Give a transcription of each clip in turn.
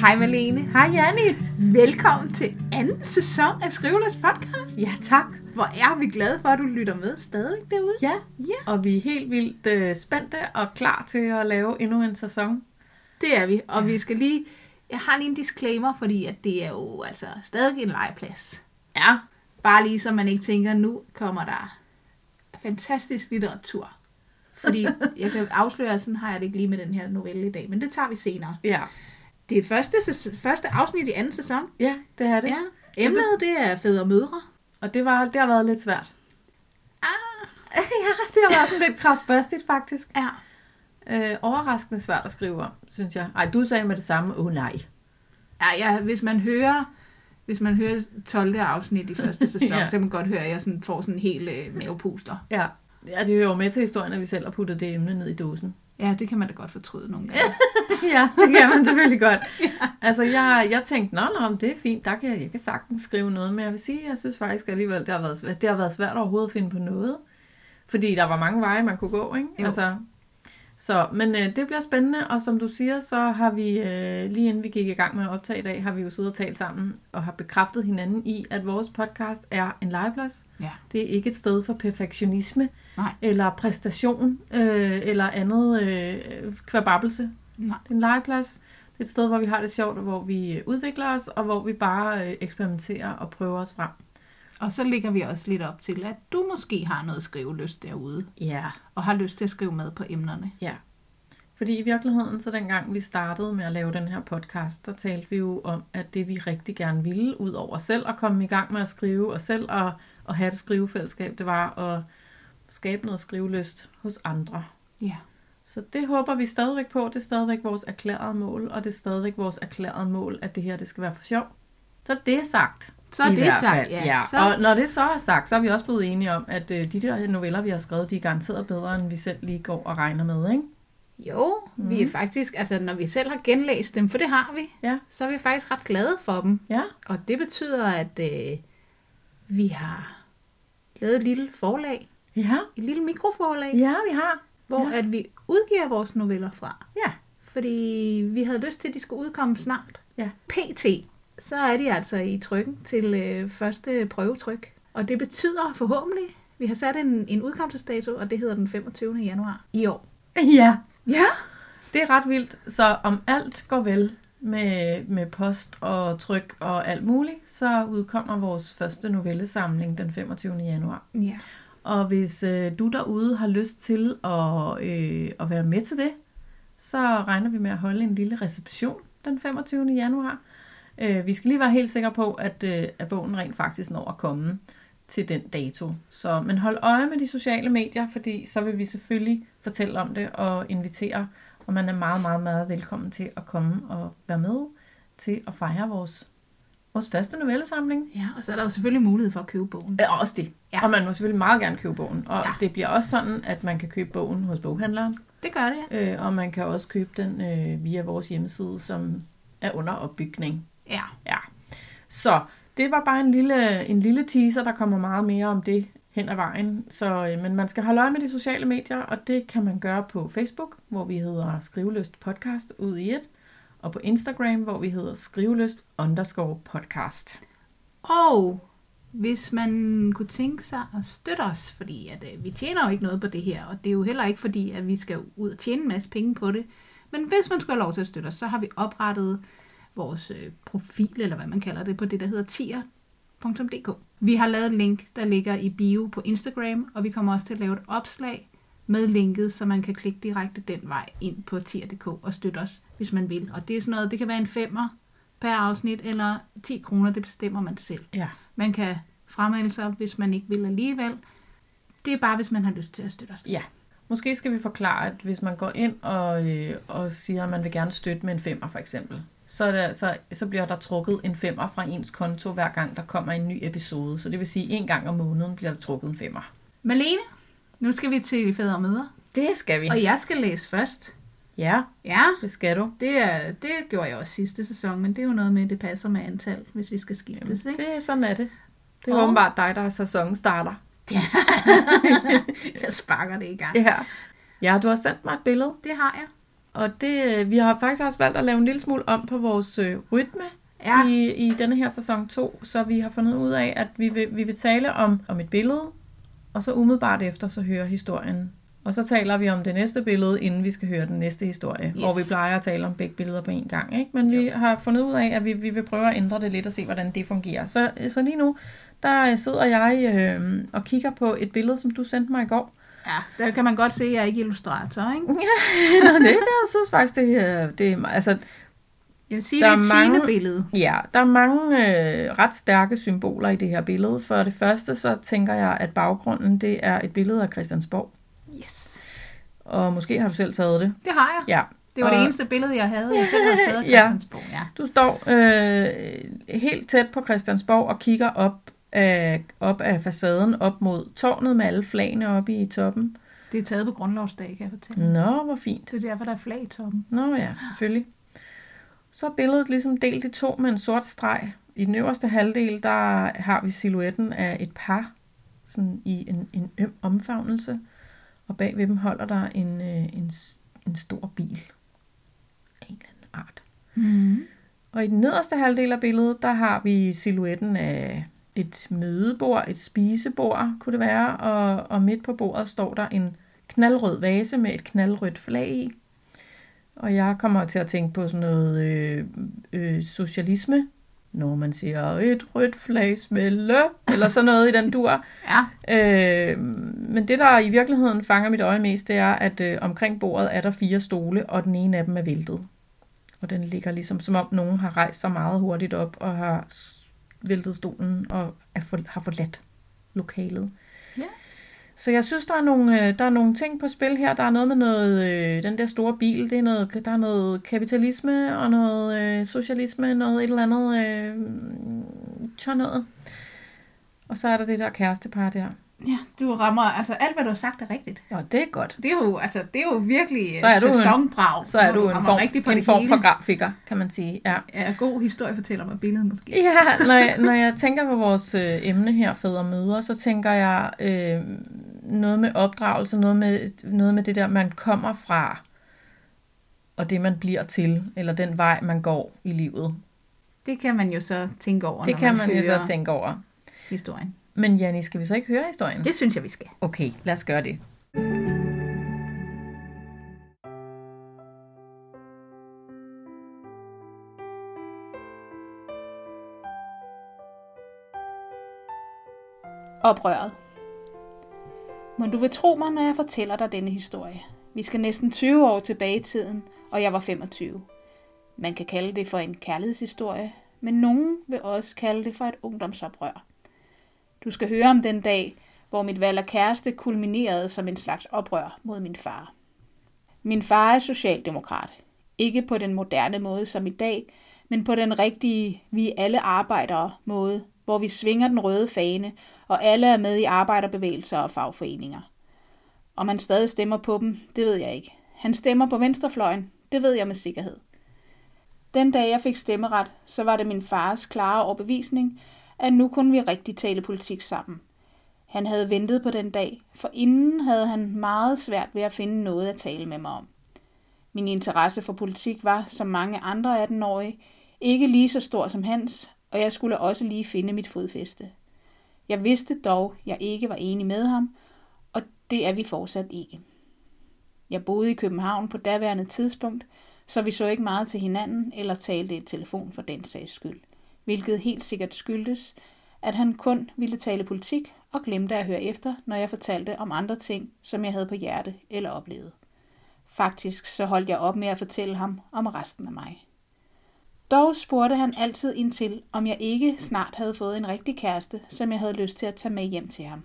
Hej Malene. Hej Janni. Velkommen til anden sæson af Skriveløs Podcast. Ja, tak. Hvor er vi glade for, at du lytter med stadigvæk derude. Ja, Ja. og vi er helt vildt øh, spændte og klar til at lave endnu en sæson. Det er vi, og vi skal lige... Jeg har lige en disclaimer, fordi at det er jo altså stadig en legeplads. Ja. Bare lige så man ikke tænker, nu kommer der fantastisk litteratur. Fordi jeg kan afsløre, at sådan har jeg det ikke lige med den her novelle i dag, men det tager vi senere. Ja. Det er første, første afsnit i anden sæson. Ja, det er det. Ja. Emnet, det er fædre og mødre. Og det, var, det har været lidt svært. Ah, ja, det har været sådan lidt krasbørstigt faktisk. ja. Øh, overraskende svært at skrive om, synes jeg. Ej, du sagde med det samme, åh oh, nej. Ja, ja, hvis man hører hvis man hører 12. afsnit i første sæson, Ja. så kan man godt høre, at jeg sådan får sådan en hel øh, mavepuster. Ja. ja, det hører jo med til historien, at vi selv har puttet det emne ned i dåsen. Ja, det kan man da godt fortryde nogle gange. ja, det kan man selvfølgelig godt. Altså, jeg, jeg tænkte, nå, nå, det er fint, der kan jeg, jeg kan sagtens skrive noget, men jeg vil sige, jeg synes faktisk alligevel, det har været svært, det har været svært overhovedet at finde på noget, fordi der var mange veje, man kunne gå, ikke? Jo. Altså, så, men øh, det bliver spændende, og som du siger, så har vi, øh, lige inden vi gik i gang med at optage i dag, har vi jo siddet og talt sammen, og har bekræftet hinanden i, at vores podcast er en legeplads. Ja. Det er ikke et sted for perfektionisme, Nej. eller præstation, øh, eller andet øh, kvababbelse. Nej. Det er en legeplads. Det er et sted, hvor vi har det sjovt, og hvor vi udvikler os, og hvor vi bare øh, eksperimenterer og prøver os frem. Og så ligger vi også lidt op til, at du måske har noget skrivelyst derude, Ja. og har lyst til at skrive med på emnerne. Ja. Fordi i virkeligheden, så dengang vi startede med at lave den her podcast, der talte vi jo om, at det vi rigtig gerne ville, ud over selv at komme i gang med at skrive, og selv at, at have et skrivefællesskab, det var at skabe noget skrivelyst hos andre. Ja. Så det håber vi stadigvæk på. Det er stadigvæk vores erklærede mål, og det er stadigvæk vores erklærede mål, at det her det skal være for sjov. Så det er sagt. Så er I det hvert sagt, fald, ja, ja. så- Og når det så er sagt, så er vi også blevet enige om, at øh, de der noveller, vi har skrevet, de er garanteret bedre, end vi selv lige går og regner med, ikke? Jo, mm. vi er faktisk, altså når vi selv har genlæst dem, for det har vi, Ja. så er vi faktisk ret glade for dem. Ja, Og det betyder, at øh, vi har lavet et lille forlag, ja, et lille mikroforlag, ja vi har. hvor Ja. at vi udgiver vores noveller fra. Ja, Fordi vi havde lyst til, at de skulle udkomme snart. Ja. PT, så er de altså i trykken til øh, første prøvetryk. Og det betyder forhåbentlig, vi har sat en, en udkomstdato, og det hedder den 25. januar i år. ja. Ja. Det er ret vildt. Så om alt går vel med, med post og tryk og alt muligt, så udkommer vores første novellesamling den 25. januar. Ja. Og hvis øh, du derude har lyst til at, øh, at være med til det, så regner vi med at holde en lille reception den 25. januar. Øh, vi skal lige være helt sikre på, at, øh, at bogen rent faktisk når at komme til den dato. Så, men hold øje med de sociale medier, fordi så vil vi selvfølgelig fortælle om det og invitere, og man er meget, meget, meget velkommen til at komme og være med til at fejre vores, vores første novellesamling. ja, og så er der jo selvfølgelig mulighed for at købe bogen. Ja, også det. Ja. Og man må selvfølgelig meget gerne købe bogen. Og ja. det bliver også sådan, at man kan købe bogen hos boghandleren. Det gør det, ja. Øh, og man kan også købe den øh, via vores hjemmeside, som er under opbygning. Ja, Ja. Så det var bare en lille, en lille teaser, der kommer meget mere om det hen ad vejen. Så, øh, men man skal holde øje med de sociale medier, og det kan man gøre på Facebook, hvor vi hedder Skriveløst Podcast ud i et, og på Instagram, hvor vi hedder Skriveløst underscore podcast. Og hvis man kunne tænke sig at støtte os, fordi at, øh, vi tjener jo ikke noget på det her, og det er jo heller ikke fordi, at vi skal ud og tjene en masse penge på det. Men hvis man skulle have lov til at støtte os, så har vi oprettet vores øh, profil, eller hvad man kalder det, på det, der hedder tier.dk. Vi har lavet et link, der ligger i bio på Instagram, og vi kommer også til at lave et opslag med linket, så man kan klikke direkte den vej ind på tier.dk og støtte os, hvis man vil. Og det er sådan noget, det kan være en femmer per afsnit, eller 10 kroner, det bestemmer man selv. Ja. Man kan fremmelde sig, hvis man ikke vil alligevel. Det er bare, hvis man har lyst til at støtte os. Ja. Måske skal vi forklare, at hvis man går ind og, øh, og siger, at man vil gerne støtte med en femmer for eksempel, så, er det, så, så bliver der trukket en femmer fra ens konto, hver gang der kommer en ny episode. Så det vil sige, at en gang om måneden bliver der trukket en femmer. Malene, nu skal vi til fædre og mødre, Det skal vi. og jeg skal læse først. Ja, Ja, det skal du. det, er, det gjorde jeg også sidste sæson, men det er jo noget med, at det passer med antal, hvis vi skal skiftes. Ikke? Det, sådan er det. Det er Og- åbenbart dig, der er sæsonstarter. Jeg sparker det i gang. Ja. Ja, du har sendt mig et billede, Det har jeg. Og det, vi har faktisk også valgt at lave en lille smule om på vores øh, rytme ja. i, i denne her sæson 2, så vi har fundet ud af, at vi vil, vi vil tale om, om et billede, og så umiddelbart efter, så hører historien. Og så taler vi om det næste billede, inden vi skal høre den næste historie, yes. hvor vi plejer at tale om begge billeder på en gang. Ikke? Men jo. vi har fundet ud af, at vi, vi vil prøve at ændre det lidt og se, hvordan det fungerer. Så, så lige nu, der sidder jeg øh, og kigger på et billede, som du sendte mig i går. Ja, der kan man godt se, at jeg er ikke illustrator, ikke? ja, det, jeg synes faktisk, det, det, altså, jeg vil sige, der det er et mange, billede. Ja, der er mange øh, ret stærke symboler i det her billede. For det første, så tænker jeg, at baggrunden, det er et billede af Christiansborg. Yes. Og måske har du selv taget det. Det har jeg. Ja. Det var og, det eneste billede, jeg havde. Jeg selv havde taget af Christiansborg. Ja. ja. Du står øh, helt tæt på Christiansborg og kigger op af, op af facaden, op mod tårnet med alle flagene oppe i toppen. Det er taget på grundlovsdag, kan jeg fortælle. Nå, hvor fint. Det er derfor, der er flag i toppen. Nå ja, selvfølgelig. Så er billedet ligesom delt i to med en sort streg. I den øverste halvdel, der har vi silhuetten af et par, sådan i en, en øm omfavnelse. Og bag ved dem holder der en, øh, en, en stor bil af en eller anden art. Mm. Og i den nederste halvdel af billedet, der har vi silhuetten af et mødebord, et spisebord kunne det være, og, og midt på bordet står der en knaldrød vase med et knaldrødt flag i. Og jeg kommer til at tænke på sådan noget øh, øh, socialisme, når man siger et rødt flag smelle, eller sådan noget i den dur. Ja. Øh, men det, der i virkeligheden fanger mit øje mest, det er, at øh, omkring bordet er der fire stole, og den ene af dem er væltet. Og den ligger ligesom, som om nogen har rejst sig meget hurtigt op og har væltet stolen og er for, har forladt lokalet. Ja. Så jeg synes, der er, nogle, øh, der er nogle ting på spil her. Der er noget med noget, øh, den der store bil, det er noget, der er noget kapitalisme og noget øh, socialisme, noget et eller andet øh, sådan noget. Og så er der det der kærestepar der. Ja, du rammer, altså alt hvad du har sagt er rigtigt. Ja, det er godt. Det er jo, altså, det er jo virkelig så er du sæsonbrag. En, så er du, du en form, på en form for grafiker, kan man sige. Ja, ja god historiefortæller med billedet måske. Ja, når jeg, når jeg tænker på vores øh, emne her, fædre møder, så tænker jeg øh, noget med opdragelse, noget med, noget med det der, man kommer fra, og det man bliver til, eller den vej, man går i livet. Det kan man jo så tænke over, Det kan man, man jo så tænke over. Historien. Men Janni, skal vi så ikke høre historien? Det synes jeg, vi skal. Okay, lad os gøre det. Oprøret. Men du vil tro mig, når jeg fortæller dig denne historie. Vi skal næsten 20 år tilbage i tiden, og jeg var 25. Man kan kalde det for en kærlighedshistorie, men nogen vil også kalde det for et ungdomsoprør. Du skal høre om den dag, hvor mit valg af kæreste kulminerede som en slags oprør mod min far. Min far er socialdemokrat. Ikke på den moderne måde som i dag, men på den rigtige, vi alle arbejdere måde, hvor vi svinger den røde fane, og alle er med i arbejderbevægelser og fagforeninger. Om han stadig stemmer på dem, det ved jeg ikke. Han stemmer på venstrefløjen, det ved jeg med sikkerhed. Den dag jeg fik stemmeret, så var det min fars klare overbevisning, at nu kunne vi rigtig tale politik sammen. Han havde ventet på den dag, for inden havde han meget svært ved at finde noget at tale med mig om. Min interesse for politik var, som mange andre 18-årige, ikke lige så stor som hans, og jeg skulle også lige finde mit fodfæste. Jeg vidste dog, jeg ikke var enig med ham, og det er vi fortsat ikke. Jeg boede i København på daværende tidspunkt, så vi så ikke meget til hinanden eller talte i telefon for den sags skyld hvilket helt sikkert skyldtes, at han kun ville tale politik og glemte at høre efter, når jeg fortalte om andre ting, som jeg havde på hjerte eller oplevet. Faktisk så holdt jeg op med at fortælle ham om resten af mig. Dog spurgte han altid ind til, om jeg ikke snart havde fået en rigtig kæreste, som jeg havde lyst til at tage med hjem til ham.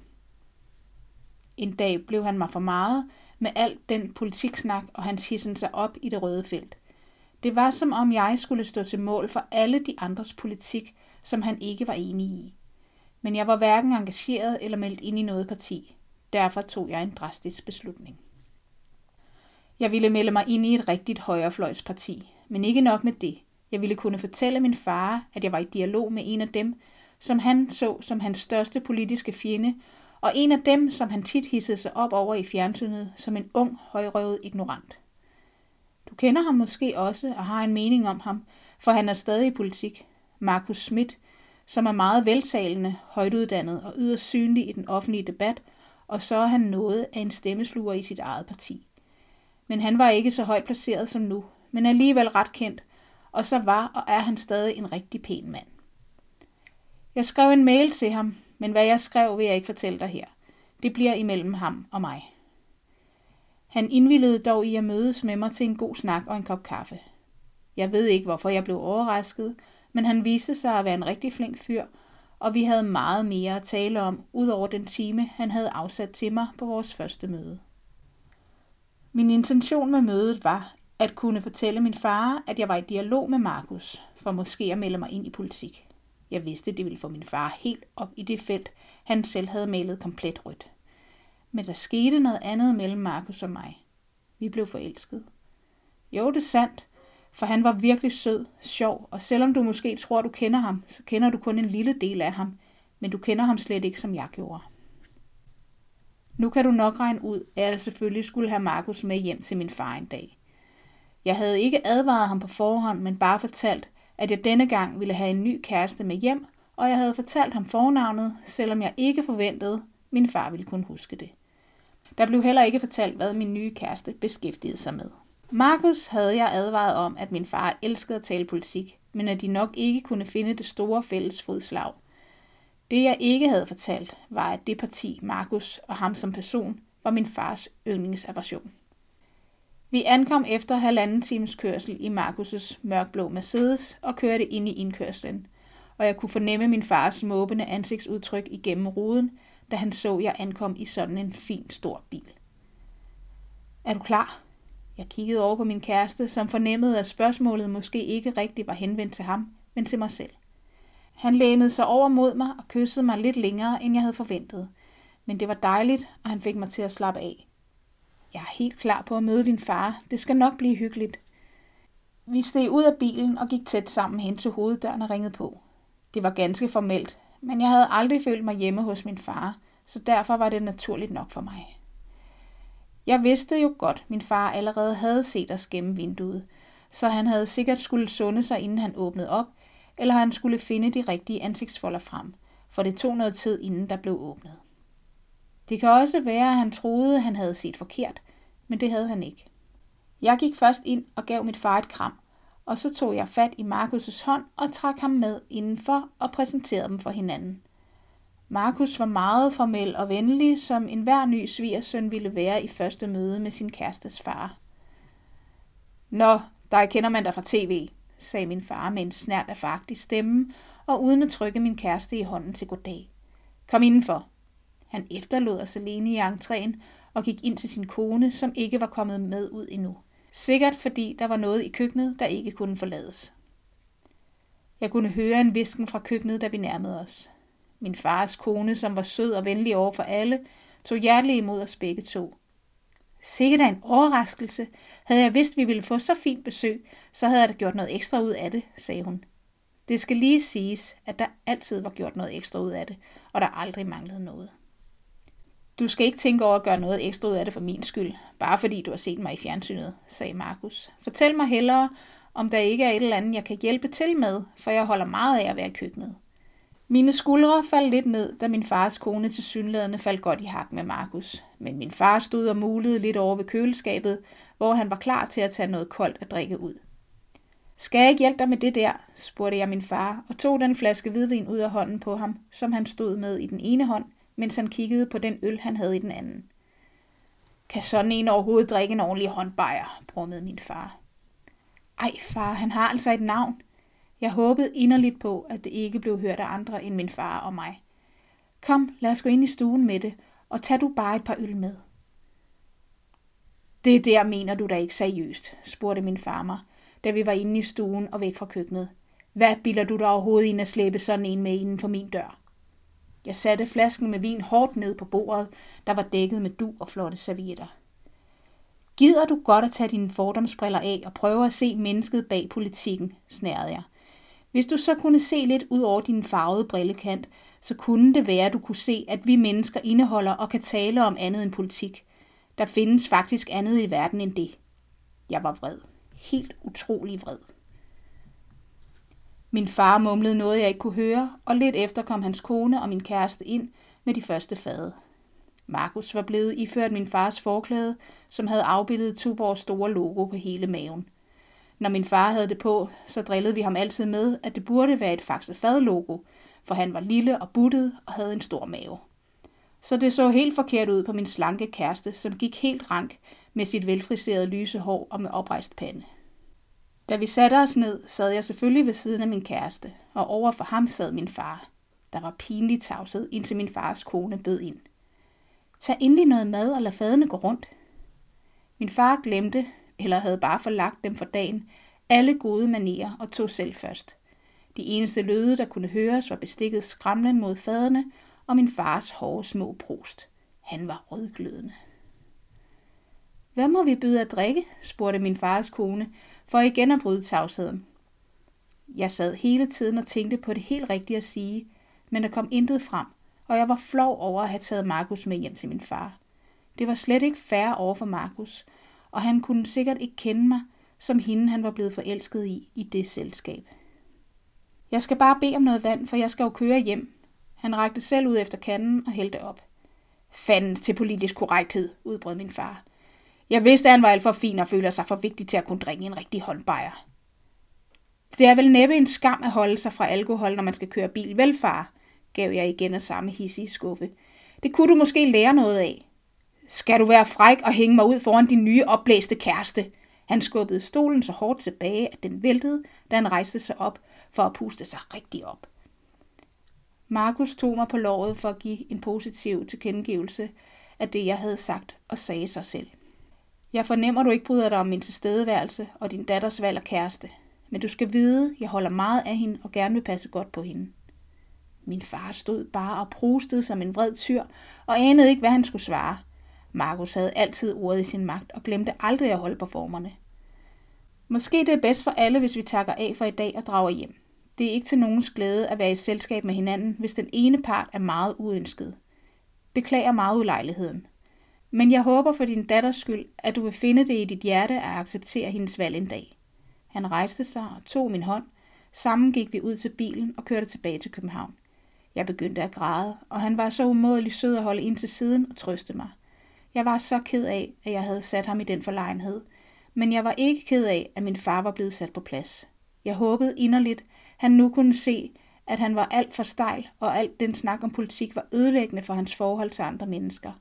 En dag blev han mig for meget med alt den politiksnak og hans hissen sig op i det røde felt. Det var som om jeg skulle stå til mål for alle de andres politik, som han ikke var enig i. Men jeg var hverken engageret eller meldt ind i noget parti. Derfor tog jeg en drastisk beslutning. Jeg ville melde mig ind i et rigtigt højrefløjsparti, men ikke nok med det. Jeg ville kunne fortælle min far, at jeg var i dialog med en af dem, som han så som hans største politiske fjende, og en af dem, som han tit hissede sig op over i fjernsynet som en ung, højrøvet ignorant. Du kender ham måske også og har en mening om ham, for han er stadig i politik. Markus Schmidt, som er meget veltalende, højtuddannet og yderst synlig i den offentlige debat, og så er han noget af en stemmesluger i sit eget parti. Men han var ikke så højt placeret som nu, men alligevel ret kendt, og så var og er han stadig en rigtig pæn mand. Jeg skrev en mail til ham, men hvad jeg skrev, vil jeg ikke fortælle dig her. Det bliver imellem ham og mig. Han indvillede dog i at mødes med mig til en god snak og en kop kaffe. Jeg ved ikke, hvorfor jeg blev overrasket, men han viste sig at være en rigtig flink fyr, og vi havde meget mere at tale om, udover den time, han havde afsat til mig på vores første møde. Min intention med mødet var at kunne fortælle min far, at jeg var i dialog med Markus, for måske at melde mig ind i politik. Jeg vidste, det ville få min far helt op i det felt, han selv havde malet komplet rødt. Men der skete noget andet mellem Markus og mig. Vi blev forelsket. Jo, det er sandt, for han var virkelig sød, sjov, og selvom du måske tror, du kender ham, så kender du kun en lille del af ham, men du kender ham slet ikke, som jeg gjorde. Nu kan du nok regne ud, at jeg selvfølgelig skulle have Markus med hjem til min far en dag. Jeg havde ikke advaret ham på forhånd, men bare fortalt, at jeg denne gang ville have en ny kæreste med hjem, og jeg havde fortalt ham fornavnet, selvom jeg ikke forventede, min far ville kunne huske det. Der blev heller ikke fortalt, hvad min nye kæreste beskæftigede sig med. Markus havde jeg advaret om, at min far elskede at tale politik, men at de nok ikke kunne finde det store fælles fodslag. Det jeg ikke havde fortalt, var, at det parti, Markus og ham som person, var min fars yndlingsaversion. Vi ankom efter halvanden times kørsel i Markus' mørkblå Mercedes og kørte ind i indkørslen, og jeg kunne fornemme min fars måbende ansigtsudtryk igennem ruden, da han så, jeg ankom i sådan en fin stor bil. Er du klar? Jeg kiggede over på min kæreste, som fornemmede, at spørgsmålet måske ikke rigtigt var henvendt til ham, men til mig selv. Han lænede sig over mod mig og kyssede mig lidt længere, end jeg havde forventet. Men det var dejligt, og han fik mig til at slappe af. Jeg er helt klar på at møde din far. Det skal nok blive hyggeligt. Vi steg ud af bilen og gik tæt sammen hen til hoveddøren og ringede på. Det var ganske formelt, men jeg havde aldrig følt mig hjemme hos min far, så derfor var det naturligt nok for mig. Jeg vidste jo godt, min far allerede havde set os gennem vinduet, så han havde sikkert skulle sunde sig, inden han åbnede op, eller han skulle finde de rigtige ansigtsfolder frem, for det tog noget tid, inden der blev åbnet. Det kan også være, at han troede, han havde set forkert, men det havde han ikke. Jeg gik først ind og gav mit far et kram, og så tog jeg fat i Markus' hånd og trak ham med indenfor og præsenterede dem for hinanden. Markus var meget formel og venlig, som enhver ny svigersøn ville være i første møde med sin kærestes far. Nå, der kender man dig fra tv, sagde min far med en snært af faktisk stemme, og uden at trykke min kæreste i hånden til goddag. Kom indenfor. Han efterlod os alene i entréen og gik ind til sin kone, som ikke var kommet med ud endnu. Sikkert fordi der var noget i køkkenet, der ikke kunne forlades. Jeg kunne høre en visken fra køkkenet, da vi nærmede os. Min fars kone, som var sød og venlig over for alle, tog hjerteligt imod os begge to. Sikkert en overraskelse. Havde jeg vidst, vi ville få så fint besøg, så havde jeg da gjort noget ekstra ud af det, sagde hun. Det skal lige siges, at der altid var gjort noget ekstra ud af det, og der aldrig manglede noget. Du skal ikke tænke over at gøre noget ekstra ud af det for min skyld, bare fordi du har set mig i fjernsynet, sagde Markus. Fortæl mig hellere, om der ikke er et eller andet, jeg kan hjælpe til med, for jeg holder meget af at være i køkkenet. Mine skuldre faldt lidt ned, da min fars kone til synlædende faldt godt i hak med Markus. Men min far stod og mulede lidt over ved køleskabet, hvor han var klar til at tage noget koldt at drikke ud. Skal jeg ikke hjælpe dig med det der? spurgte jeg min far, og tog den flaske hvidvin ud af hånden på ham, som han stod med i den ene hånd, mens han kiggede på den øl, han havde i den anden. Kan sådan en overhovedet drikke en ordentlig håndbejer, brummede min far. Ej, far, han har altså et navn. Jeg håbede inderligt på, at det ikke blev hørt af andre end min far og mig. Kom, lad os gå ind i stuen med det, og tag du bare et par øl med. Det der mener du da ikke seriøst, spurgte min far mig, da vi var inde i stuen og væk fra køkkenet. Hvad bilder du dig overhovedet ind at slæbe sådan en med inden for min dør? Jeg satte flasken med vin hårdt ned på bordet, der var dækket med du og flotte servietter. Gider du godt at tage dine fordomsbriller af og prøve at se mennesket bag politikken, snærede jeg. Hvis du så kunne se lidt ud over din farvede brillekant, så kunne det være, at du kunne se, at vi mennesker indeholder og kan tale om andet end politik. Der findes faktisk andet i verden end det. Jeg var vred. helt utrolig vred. Min far mumlede noget, jeg ikke kunne høre, og lidt efter kom hans kone og min kæreste ind med de første fade. Markus var blevet iført min fars forklæde, som havde afbildet Tuborgs store logo på hele maven. Når min far havde det på, så drillede vi ham altid med, at det burde være et Faxe Fad-logo, for han var lille og buttet og havde en stor mave. Så det så helt forkert ud på min slanke kæreste, som gik helt rank med sit velfriserede lyse hår og med oprejst pande. Da vi satte os ned, sad jeg selvfølgelig ved siden af min kæreste, og over for ham sad min far. Der var pinligt tavset, indtil min fars kone bød ind. Tag endelig noget mad og lad fadene gå rundt. Min far glemte, eller havde bare forlagt dem for dagen, alle gode manerer og tog selv først. De eneste lyde, der kunne høres, var bestikket skramlen mod fadene og min fars hårde små prost. Han var rødglødende. Hvad må vi byde at drikke? spurgte min fars kone, for igen at bryde tavsheden. Jeg sad hele tiden og tænkte på det helt rigtige at sige, men der kom intet frem, og jeg var flov over at have taget Markus med hjem til min far. Det var slet ikke fair over for Markus, og han kunne sikkert ikke kende mig, som hende han var blevet forelsket i i det selskab. Jeg skal bare bede om noget vand, for jeg skal jo køre hjem. Han rakte selv ud efter kanden og hældte op. Fanden til politisk korrekthed, udbrød min far. Jeg vidste, at han var alt for fin og føler sig for vigtig til at kunne drikke en rigtig håndbejer. Det er vel næppe en skam at holde sig fra alkohol, når man skal køre bil, vel far? gav jeg igen af samme hissige skuffe. Det kunne du måske lære noget af. Skal du være fræk og hænge mig ud foran din nye opblæste kæreste? Han skubbede stolen så hårdt tilbage, at den væltede, da han rejste sig op for at puste sig rigtig op. Markus tog mig på låret for at give en positiv tilkendegivelse af det, jeg havde sagt, og sagde sig selv. Jeg fornemmer, du ikke bryder dig om min tilstedeværelse og din datters valg af kæreste. Men du skal vide, jeg holder meget af hende og gerne vil passe godt på hende. Min far stod bare og prustede som en vred tyr, og anede ikke, hvad han skulle svare. Markus havde altid ordet i sin magt og glemte aldrig at holde på formerne. Måske det er bedst for alle, hvis vi takker af for i dag og drager hjem. Det er ikke til nogens glæde at være i selskab med hinanden, hvis den ene part er meget uønsket. Beklager meget ulejligheden. Men jeg håber for din datters skyld, at du vil finde det i dit hjerte at acceptere hendes valg en dag. Han rejste sig og tog min hånd. Sammen gik vi ud til bilen og kørte tilbage til København. Jeg begyndte at græde, og han var så umådelig sød at holde ind til siden og trøste mig. Jeg var så ked af, at jeg havde sat ham i den forlegenhed, men jeg var ikke ked af, at min far var blevet sat på plads. Jeg håbede inderligt, han nu kunne se, at han var alt for stejl, og alt den snak om politik var ødelæggende for hans forhold til andre mennesker.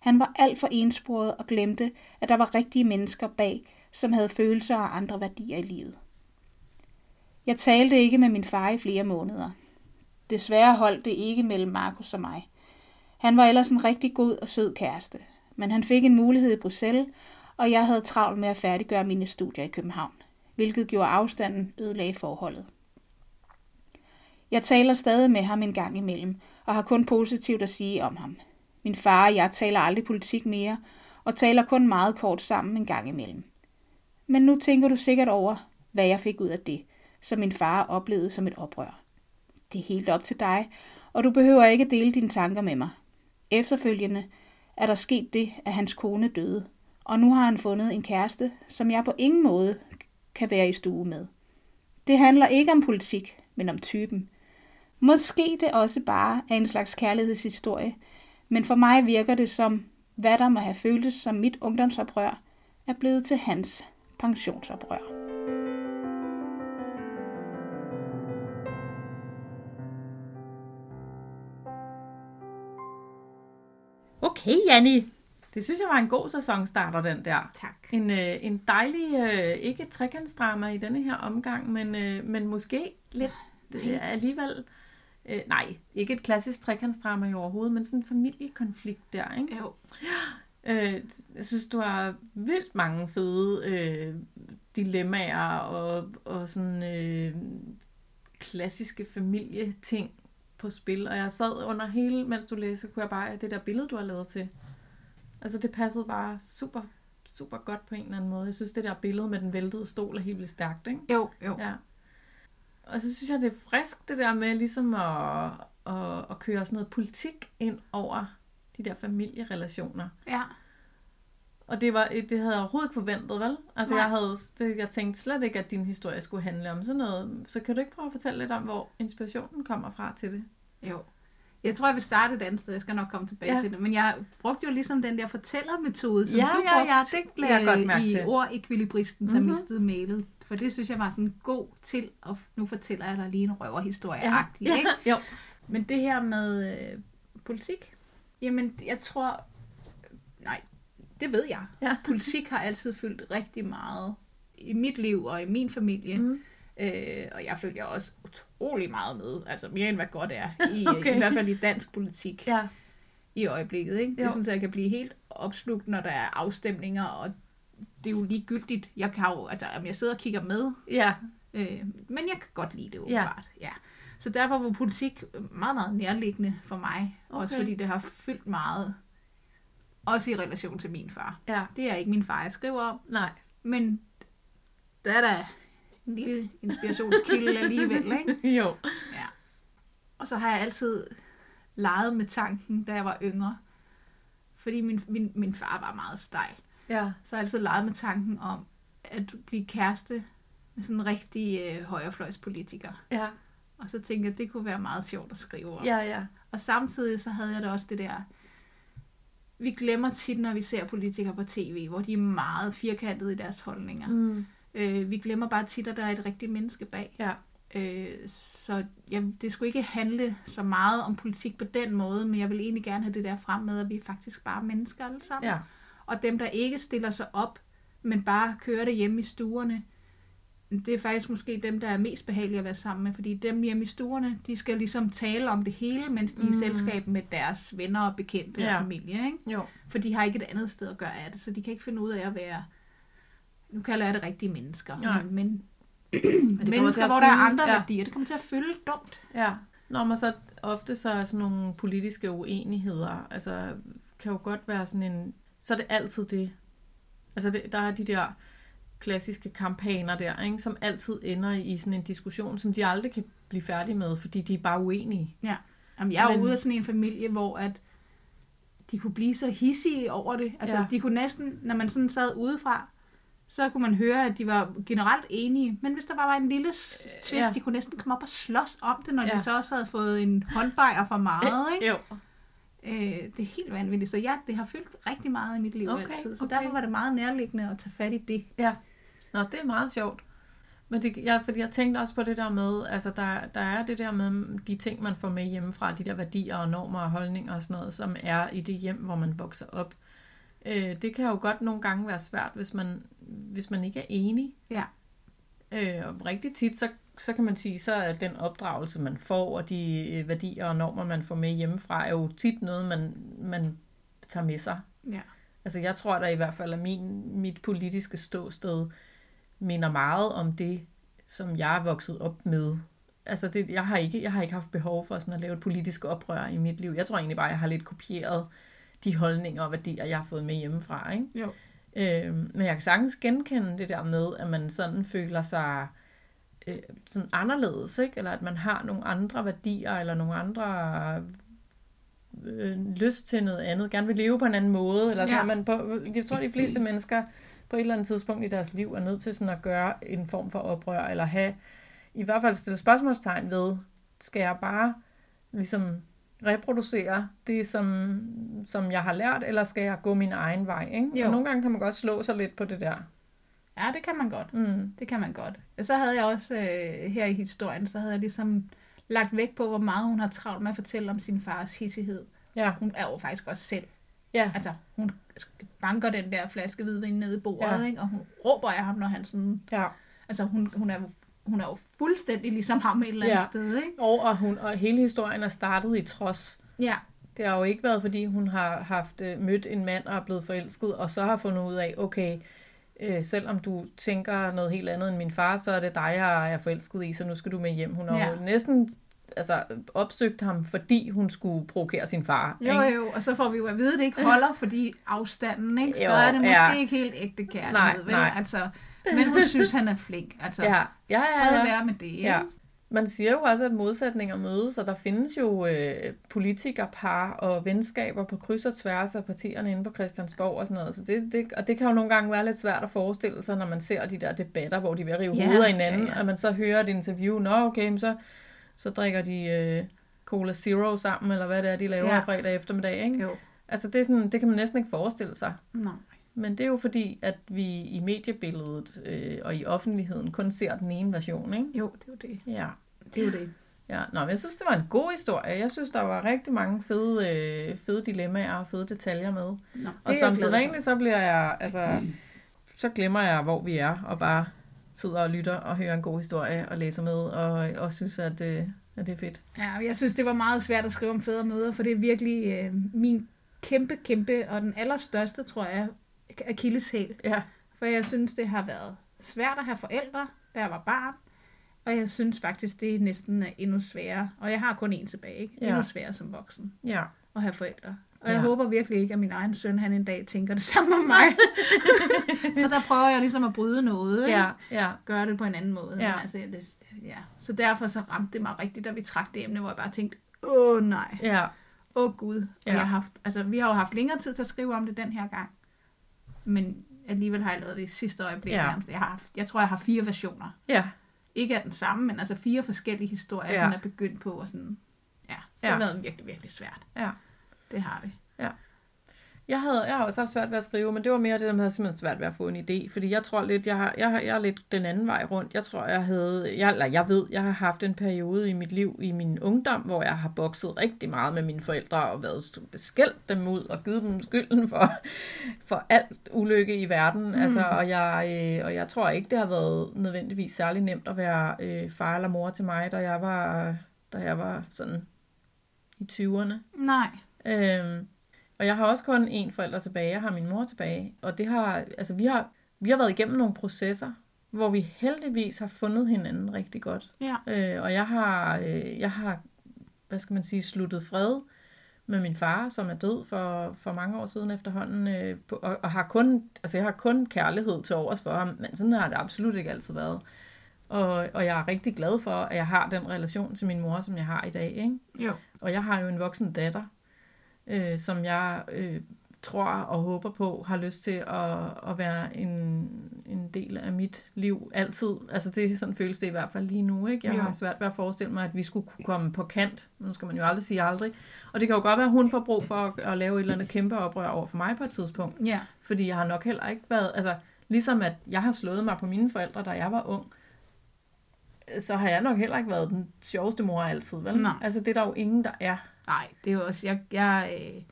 Han var alt for ensporet og glemte, at der var rigtige mennesker bag, som havde følelser og andre værdier i livet. Jeg talte ikke med min far i flere måneder. Desværre holdt det ikke mellem Markus og mig. Han var ellers en rigtig god og sød kæreste, men han fik en mulighed i Bruxelles, og jeg havde travlt med at færdiggøre mine studier i København, hvilket gjorde afstanden ødelagde forholdet. Jeg taler stadig med ham en gang imellem, og har kun positivt at sige om ham. Min far og jeg taler aldrig politik mere, og taler kun meget kort sammen en gang imellem. Men nu tænker du sikkert over, hvad jeg fik ud af det, som min far oplevede som et oprør. Det er helt op til dig, og du behøver ikke dele dine tanker med mig. Efterfølgende er der sket det, at hans kone døde, og nu har han fundet en kæreste, som jeg på ingen måde kan være i stue med. Det handler ikke om politik, men om typen. Måske det også bare er en slags kærlighedshistorie, men for mig virker det som, hvad der må have føltes som mit ungdomsoprør, er blevet til hans pensionsoprør. Okay, Janni. Det synes jeg var en god sæsonstarter, den der. Tak. En, øh, en dejlig, øh, ikke trekantsdrama i denne her omgang, men, øh, men måske lidt øh, alligevel... Øh, nej, ikke et klassisk trekantsdrama i overhovedet, men sådan en familiekonflikt der, ikke? Jo. Øh, jeg synes, du har vildt mange fede øh, dilemmaer og, og sådan øh, klassiske familieting på spil. Og jeg sad under hele, mens du læste, kunne jeg bare, det der billede, du har lavet til. Altså det passede bare super, super godt på en eller anden måde. Jeg synes, det der billede med den væltede stol er helt vildt stærkt, ikke? Jo, jo. Ja. Og så synes jeg, det er frisk, det der med ligesom at, at, at køre sådan noget politik ind over de der familierelationer. Ja. Og det, var, det havde jeg overhovedet ikke forventet, vel? Altså, Nej. jeg, havde, det, jeg tænkte slet ikke, at din historie skulle handle om sådan noget. Så kan du ikke prøve at fortælle lidt om, hvor inspirationen kommer fra til det? Jo. Jeg tror, jeg vil starte et andet sted. Jeg skal nok komme tilbage Ja. ja. til det. Men jeg brugte jo ligesom den der fortællermetode, som Ja, du ja, ja, brugte, det jeg godt øh, mærke i til. ord ekvilibristen, der Mhm. mm-hmm. mistede mailet. For det synes jeg var sådan god til, og nu fortæller jeg dig lige en røverhistorie ja. ja. ikke? Jo. Men det her med øh, politik, jamen jeg tror, nej, det ved jeg. Ja. Politik har altid fyldt rigtig meget i mit liv og i min familie. Mm. Øh, og jeg følger også utrolig meget med, altså mere end hvad godt er, i, Okay. i hvert fald i dansk politik Ja. i øjeblikket. Ikke? Jo. Det synes jeg, jeg kan blive helt opslugt, når der er afstemninger, og det er jo ligegyldigt. Jeg kan jo, altså, om jeg sidder og kigger med, Ja. øh, men jeg kan godt lide det åbenbart. Ja. Ja. Så derfor var politik meget, meget nærliggende for mig, okay. også fordi det har fyldt meget, også i relation til min far. Ja. Det er ikke min far, jeg skriver om, Nej. men der er der en lille inspirationskilde alligevel, ikke? Jo. Ja. Og så har jeg altid leget med tanken, da jeg var yngre. Fordi min, min, min far var meget stejl. Ja. Så har jeg altid leget med tanken om at blive kæreste med sådan en rigtig øh, højrefløjspolitiker. Ja. Og så tænkte jeg, at det kunne være meget sjovt at skrive om. Ja, ja. Og samtidig så havde jeg da også det der... Vi glemmer tit, når vi ser politikere på tv, hvor de er meget firkantede i deres holdninger. Mm. Øh, vi glemmer bare tit, at der er et rigtigt menneske bag. Ja. Øh, så jeg, det skulle ikke handle så meget om politik på den måde, men jeg vil egentlig gerne have det der frem med, at vi er faktisk bare mennesker alle sammen. Ja. Og dem, der ikke stiller sig op, men bare kører det hjemme i stuerne, det er faktisk måske dem, der er mest behagelige at være sammen med, fordi dem hjemme i stuerne, de skal ligesom tale om det hele, mens de er i Mm. selskab med deres venner og bekendte Ja. og familie, ikke? Jo. For de har ikke et andet sted at gøre af det, så de kan ikke finde ud af at være, nu kalder jeg det rigtige mennesker, Nej. men, mennesker, hvor der er andre ja. værdier, det kommer til at føle dumt. Ja. Når man så ofte så er sådan nogle politiske uenigheder, altså kan jo godt være sådan en, så er det altid det. Altså det, der er de der klassiske kampagner der, ikke, som altid ender i sådan en diskussion, som de aldrig kan blive færdige med, fordi de er bare uenige. Jamen, jeg er Men- ude af sådan en familie, hvor at de kunne blive så hissige over det. Altså, Ja. ja. de kunne næsten, når man sådan sad udefra, så kunne man høre, at de var generelt enige. Men hvis der bare var en lille s- twist, Ja. ja. de kunne næsten komme op og slås om det, når Ja. ja. de så også havde fået en håndbejer for meget. Ikke? Jo. Øh, det er helt vanvittigt. Så ja, det har fyldt rigtig meget i mit liv Okay, altid. Så okay. derfor var det meget nærliggende at tage fat i det. Ja. Nå, det er meget sjovt. Men det, ja, fordi jeg tænkte også på det der med, altså der, der er det der med de ting, man får med hjemmefra, de der værdier og normer og holdninger og sådan noget, som er i det hjem, hvor man vokser op. Øh, det kan jo godt nogle gange være svært, hvis man, hvis man ikke er enig. Ja. Øh, og rigtig tit, så, så kan man sige, så er den opdragelse, man får, og de øh, værdier og normer, man får med hjemmefra, er jo tit noget, man, man tager med sig. Ja. Altså jeg tror da i hvert fald, at min, mit politiske ståsted minder meget om det, som jeg er vokset op med. Altså det, jeg, har ikke, jeg har ikke haft behov for sådan at lave et politisk oprør i mit liv. Jeg tror egentlig bare, at jeg har lidt kopieret de holdninger og værdier, jeg har fået med hjemmefra. Ikke? Jo. Øh, men jeg kan sagtens genkende det der med, at man sådan føler sig øh, sådan anderledes, ikke? eller at man har nogle andre værdier, eller nogle andre øh, lyst til noget andet, gerne vil leve på en anden måde, eller sådan, Ja. ja. man på, jeg tror, de fleste mennesker på et eller andet tidspunkt i deres liv er nødt til sådan at gøre en form for oprør, eller have, i hvert fald stille spørgsmålstegn ved, skal jeg bare ligesom reproducere det, som, som jeg har lært, eller skal jeg gå min egen vej? Ikke? Jo. Og nogle gange kan man godt slå sig lidt på det der. Ja, det kan man godt. Mm. Det kan man godt. Og så havde jeg også øh, her i historien, så havde jeg ligesom lagt vægt på, hvor meget hun har travlt med at fortælle om sin fars hissighed. Ja. Hun er jo faktisk også selv. Ja. Altså, hun banker den der flaske hvidvin ned i bordet, Ja. ikke? og hun råber af ham, når han sådan... ja. Altså, hun, hun, er, hun er jo fuldstændig ligesom ham et eller andet Ja. ja. sted, ikke? Og, og, hun, og hele historien er startet i trods. Ja, Det har jo ikke været, fordi hun har haft øh, mødt en mand og er blevet forelsket, og så har fundet ud af, okay, øh, selvom du tænker noget helt andet end min far, så er det dig, jeg er forelsket i, så nu skal du med hjem. Hun har Ja. jo næsten altså, opsøgt ham, fordi hun skulle provokere sin far. jo ikke? jo, og så får vi jo at vide, at det ikke holder, fordi afstanden, ikke? Så Jo, er det måske ja. ikke helt ægte Nej, kærlighed, vel? nej. Altså, men hun synes, han er flink. Altså, Ja, ja, ja. ja. være med det, ikke? Ja. man siger jo også, at modsætninger mødes, og der findes jo øh, politikerpar og venskaber på kryds og tværs af partierne inde på Christiansborg og sådan noget. Så det, det, og det kan jo nogle gange være lidt svært at forestille sig, når man ser de der debatter, hvor de vil rive Ja, hovedet af hinanden, ja, ja, ja. ja. og man så hører et interview, nå okay, men så, så drikker de øh, Cola Zero sammen, eller hvad det er, de laver Ja. fredag eftermiddag. Ikke? Jo. Altså det, er sådan, det kan man næsten ikke forestille sig. Nej. Men det er jo fordi, at vi i mediebilledet øh, og i offentligheden kun ser den ene version, ikke? Jo, det er jo det. Ja. Det er jo det. Ja, nå, men jeg synes, det var en god historie. Jeg synes, der var rigtig mange fede, øh, fede dilemmaer og fede detaljer med. Nå, Og som sædvanligt, så bliver jeg, altså, så glemmer jeg, hvor vi er, og bare sidder og lytter og hører en god historie og læser med, og, og synes, at, øh, at det er fedt. Ja, og jeg synes, det var meget svært at skrive om fædremøder, for det er virkelig øh, min kæmpe, kæmpe, og den allerstørste, tror jeg, akilleshæl. Ja, For jeg synes, det har været svært at have forældre, da jeg var barn. Og jeg synes faktisk, det næsten er endnu sværere. Og jeg har kun én tilbage, ikke? Ja. Endnu sværere som voksen ja, at have forældre. Og jeg Ja. håber virkelig ikke, at min egen søn, han en dag tænker det samme om mig. så der prøver jeg ligesom at bryde noget, ikke? ja, ja, gøre det på en anden måde. Ja. Men Altså, det, ja. Så derfor så ramte det mig rigtigt, da vi trak det emne, hvor jeg bare tænkte, åh nej, ja, åh gud. Og Ja. jeg har haft, altså, vi har jo haft længere tid til at skrive om det den her gang. Men alligevel har jeg lavet det i sidste øjeblik. Ja. Ja. Jeg, har haft, jeg tror, jeg har fire versioner. ja, Ikke af den samme, men altså fire forskellige historier, Ja. ja. er begyndt på. Og sådan, ja, det har Ja. været virkelig, virkelig svært. ja. Det har det. Jeg, havde, jeg har også haft svært ved at skrive, men det var mere det, der at simpelthen svært ved at få en idé. Fordi jeg tror lidt, jeg, har, jeg, har, jeg er lidt den anden vej rundt. Jeg tror, jeg havde, jeg, eller jeg ved, jeg har haft en periode i mit liv, i min ungdom, hvor jeg har bokset rigtig meget med mine forældre og været skældt dem ud og givet dem skylden for, for alt ulykke i verden. Mm. Altså, og, jeg, øh, og jeg tror ikke, det har været nødvendigvis særlig nemt at være øh, far eller mor til mig, da jeg var, da jeg var sådan i 20'erne. Nej. Øhm, og jeg har også kun én forælder tilbage. Jeg har min mor tilbage. Og det har, altså vi har, vi har været igennem nogle processer, hvor vi heldigvis har fundet hinanden rigtig godt. Ja. Øh, og jeg har, øh, jeg har, hvad skal man sige, sluttet fred med min far, som er død for, for mange år siden efterhånden, øh, på, og, og har kun, altså jeg har kun kærlighed til overs for ham, men sådan har det absolut ikke altid været. Og, og jeg er rigtig glad for, at jeg har den relation til min mor, som jeg har i dag. Ikke? Jo. Og jeg har jo en voksen datter, øh, som jeg øh, tror og håber på har lyst til at, at være en, en del af mit liv altid. Altså det sådan føles det i hvert fald lige nu. Ikke? Jeg Jo. har svært ved at forestille mig, at vi skulle kunne komme på kant. Nu skal man jo aldrig sige aldrig. Og det kan jo godt være, at hun får brug for at, at lave et eller andet kæmpe oprør over for mig på et tidspunkt. Ja. Fordi jeg har nok heller ikke været... Altså, ligesom at jeg har slået mig på mine forældre, da jeg var ung, så har jeg nok heller ikke været den sjoveste mor altid, vel? Nej. Altså, det er der jo ingen, der er. Nej, det er jo også... Jeg, jeg, øh,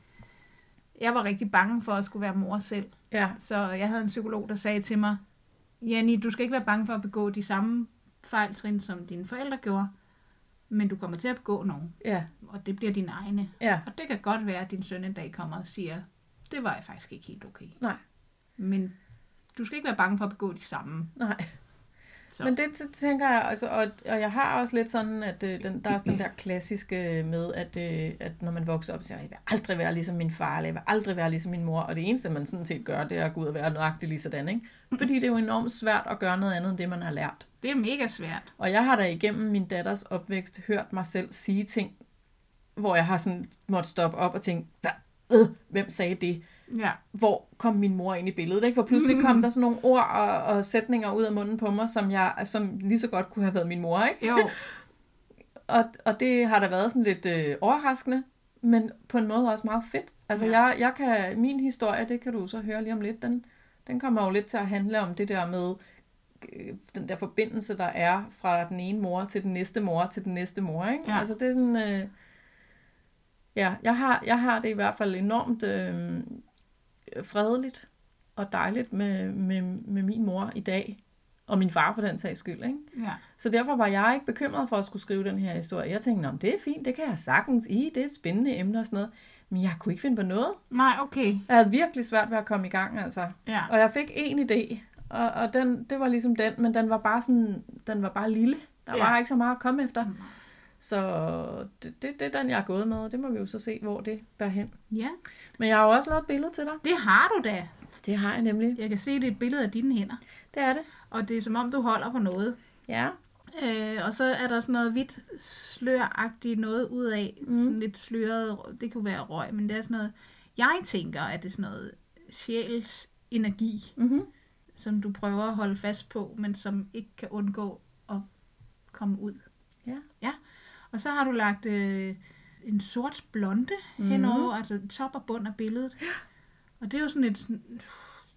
jeg var rigtig bange for at skulle være mor selv. Ja, Så jeg havde en psykolog, der sagde til mig, Jenny, du skal ikke være bange for at begå de samme fejltrin, som dine forældre gjorde, men du kommer til at begå nogen, ja, og det bliver dine egne. ja. Og det kan godt være, at din søn en dag kommer og siger, det var jeg faktisk ikke helt okay. Nej. Men du skal ikke være bange for at begå de samme. Nej. Så. Men det, det tænker jeg, altså, og, og jeg har også lidt sådan, at øh, den, der er sådan den der klassiske med, at, øh, at når man vokser op, så jeg, vil aldrig være ligesom min far, eller jeg vil aldrig være ligesom min mor, og det eneste, man sådan set gør, det er at gå ud og være nøjagtig lige sådan, ikke? Fordi det er jo enormt svært at gøre noget andet, end det, man har lært. Det er mega svært. Og jeg har da igennem min datters opvækst hørt mig selv sige ting, hvor jeg har sådan måtte stoppe op og tænke, "Hva? øh, hvem sagde det? Ja. hvor kom min mor ind i billedet, ikke? For pludselig kom der sådan nogle ord og, og sætninger ud af munden på mig, som, jeg, som lige så godt kunne have været min mor, ikke? Jo, Og, og det har da været sådan lidt øh, overraskende, men på en måde også meget fedt. Altså, Ja. jeg, jeg kan, min historie, det kan du så høre lige om lidt, den, den kommer jo lidt til at handle om det der med øh, den der forbindelse, der er fra den ene mor til den næste mor til den næste mor, ikke? Ja. Altså, det er sådan... Øh, ja, jeg har, jeg har det i hvert fald enormt øh, fredeligt og dejligt med, med, med min mor i dag, og min far for den sags skyld, ikke? ja. Så derfor var jeg ikke bekymret for at skulle skrive den her historie. Jeg tænkte, "Nå, men det er fint, det kan jeg sagtens i, det er et spændende emne og sådan noget. Men jeg kunne ikke finde på noget. Nej, okay. Jeg havde virkelig svært ved at komme i gang, altså. Ja. Og jeg fik en idé, og, og den, det var ligesom den, men den var bare sådan, den var bare lille. Der Ja. var ikke så meget at komme efter. Så det, det, det er den, jeg er gået med, og det må vi jo så se, hvor det bærer hen. Ja, Men jeg har jo også lavet et billede til dig. det har du da. Det har jeg nemlig. Jeg kan se, det er et billede af dine hænder. Det er det. Og det er som om, du holder på noget. Ja. Øh, og så er der sådan noget hvidt sløragtigt noget ud af. Mm. Sådan lidt sløret, det kunne være røg, men det er sådan noget, jeg tænker, at det er sådan noget sjæls energi, Mm-hmm. som du prøver at holde fast på, men som ikke kan undgå at komme ud. Ja. Ja, og så har du lagt øh, en sort blonde mm. henover, altså top og bund af billedet. Og det er jo sådan et,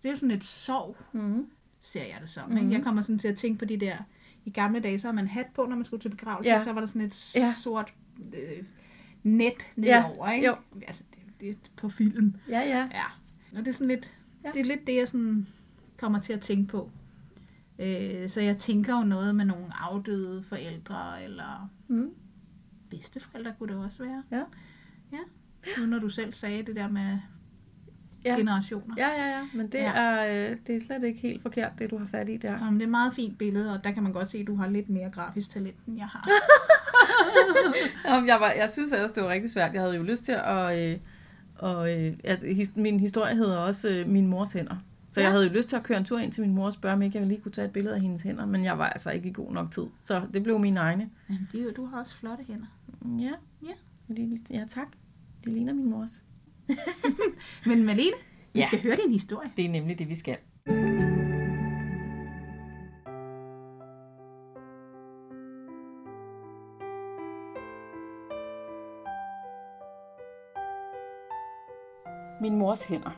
det er jo sådan et sov, Mm-hmm. ser jeg det som. Mm. Jeg kommer sådan til at tænke på de der, i gamle dage, så havde man hat på, når man skulle til begravelse, Ja. ja. så var der sådan et Ja. ja. sort øh, net Ja. nedover, ikke? Jo. Altså, det, det er på film. Ja, ja. Ja, og det er sådan lidt, Ja. ja. det er lidt det, jeg sådan kommer til at tænke på. Øh, så jeg tænker jo noget med nogle afdøde forældre, eller Mm. Bedsteforældre kunne det også være. Ja. Ja, nu når du selv sagde det der med Ja. generationer. Ja, ja, ja, men det, ja. Er, øh, det er slet ikke helt forkert, det du har fat i der. Jamen, det er et meget fint billede, og der kan man godt se, at du har lidt mere grafisk talent, end jeg har. Jamen, jeg, var, jeg synes ellers, det var rigtig svært. Jeg havde jo lyst til at... Øh, og, øh, altså, his, min historie hedder også øh, Min mors hænder. Så ja. Jeg havde jo lyst til at køre en tur ind til min mor og spørge, om ikke jeg lige kunne tage et billede af hendes hænder, men jeg var altså ikke i god nok tid. Så det blev mine egne. Jamen, jo, du har også flotte hænder. Ja. Ja. Ja, tak. De ligner min mors. Men Malene, vi Ja. skal høre din historie. Det er nemlig det, vi skal. Min mors hænder.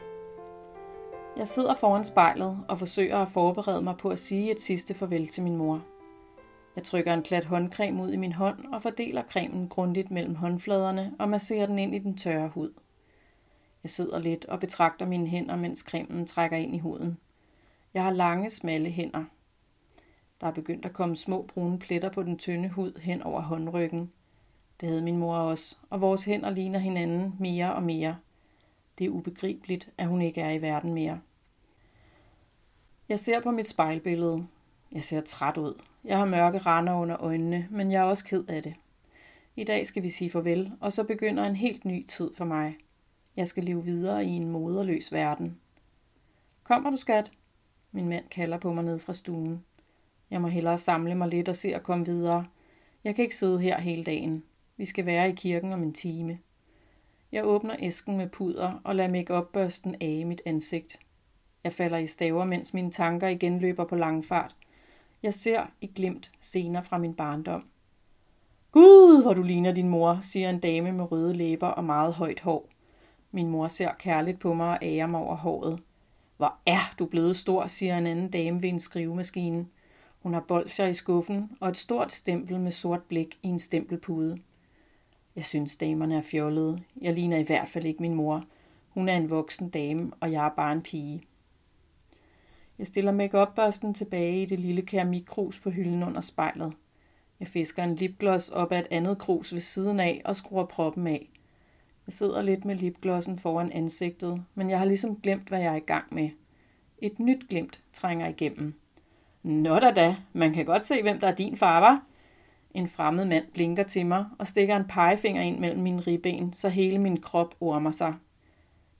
Jeg sidder foran spejlet og forsøger at forberede mig på at sige et sidste farvel til min mor. Jeg trykker en klat håndcreme ud i min hånd og fordeler cremen grundigt mellem håndfladerne og masserer den ind i den tørre hud. Jeg sidder lidt og betragter mine hænder, mens cremen trækker ind i huden. Jeg har lange, smalle hænder. Der er begyndt at komme små brune pletter på den tynde hud hen over håndryggen. Det havde min mor også, og vores hænder ligner hinanden mere og mere. Det er ubegribeligt, at hun ikke er i verden mere. Jeg ser på mit spejlbillede. Jeg ser træt ud. Jeg har mørke render under øjnene, men jeg er også ked af det. I dag skal vi sige farvel, og så begynder en helt ny tid for mig. Jeg skal leve videre i en moderløs verden. Kommer du, skat? Min mand kalder på mig ned fra stuen. Jeg må hellere samle mig lidt og se at komme videre. Jeg kan ikke sidde her hele dagen. Vi skal være i kirken om en time. Jeg åbner æsken med puder og lader make opbørsten af mit ansigt. Jeg falder i staver, mens mine tanker igen løber på langfart. Jeg ser i glimt scener fra min barndom. Gud, hvor du ligner din mor, siger en dame med røde læber og meget højt hår. Min mor ser kærligt på mig og ærer mig over håret. Hvor er du blevet stor, siger en anden dame ved en skrivemaskine. Hun har bolsjer i skuffen og et stort stempel med sort blik i en stempelpude. Jeg synes, damerne er fjollede. Jeg ligner i hvert fald ikke min mor. Hun er en voksen dame, og jeg er bare en pige. Jeg stiller make tilbage i det lille keramikkrus på hylden under spejlet. Jeg fisker en lipgloss op af et andet krus ved siden af og skruer proppen af. Jeg sidder lidt med lipglossen foran ansigtet, men jeg har ligesom glemt, hvad jeg er i gang med. Et nyt glimt trænger igennem. Nå da da, man kan godt se, hvem der er din far, var. En fremmed mand blinker til mig og stikker en pegefinger ind mellem mine ribben, så hele min krop ormer sig.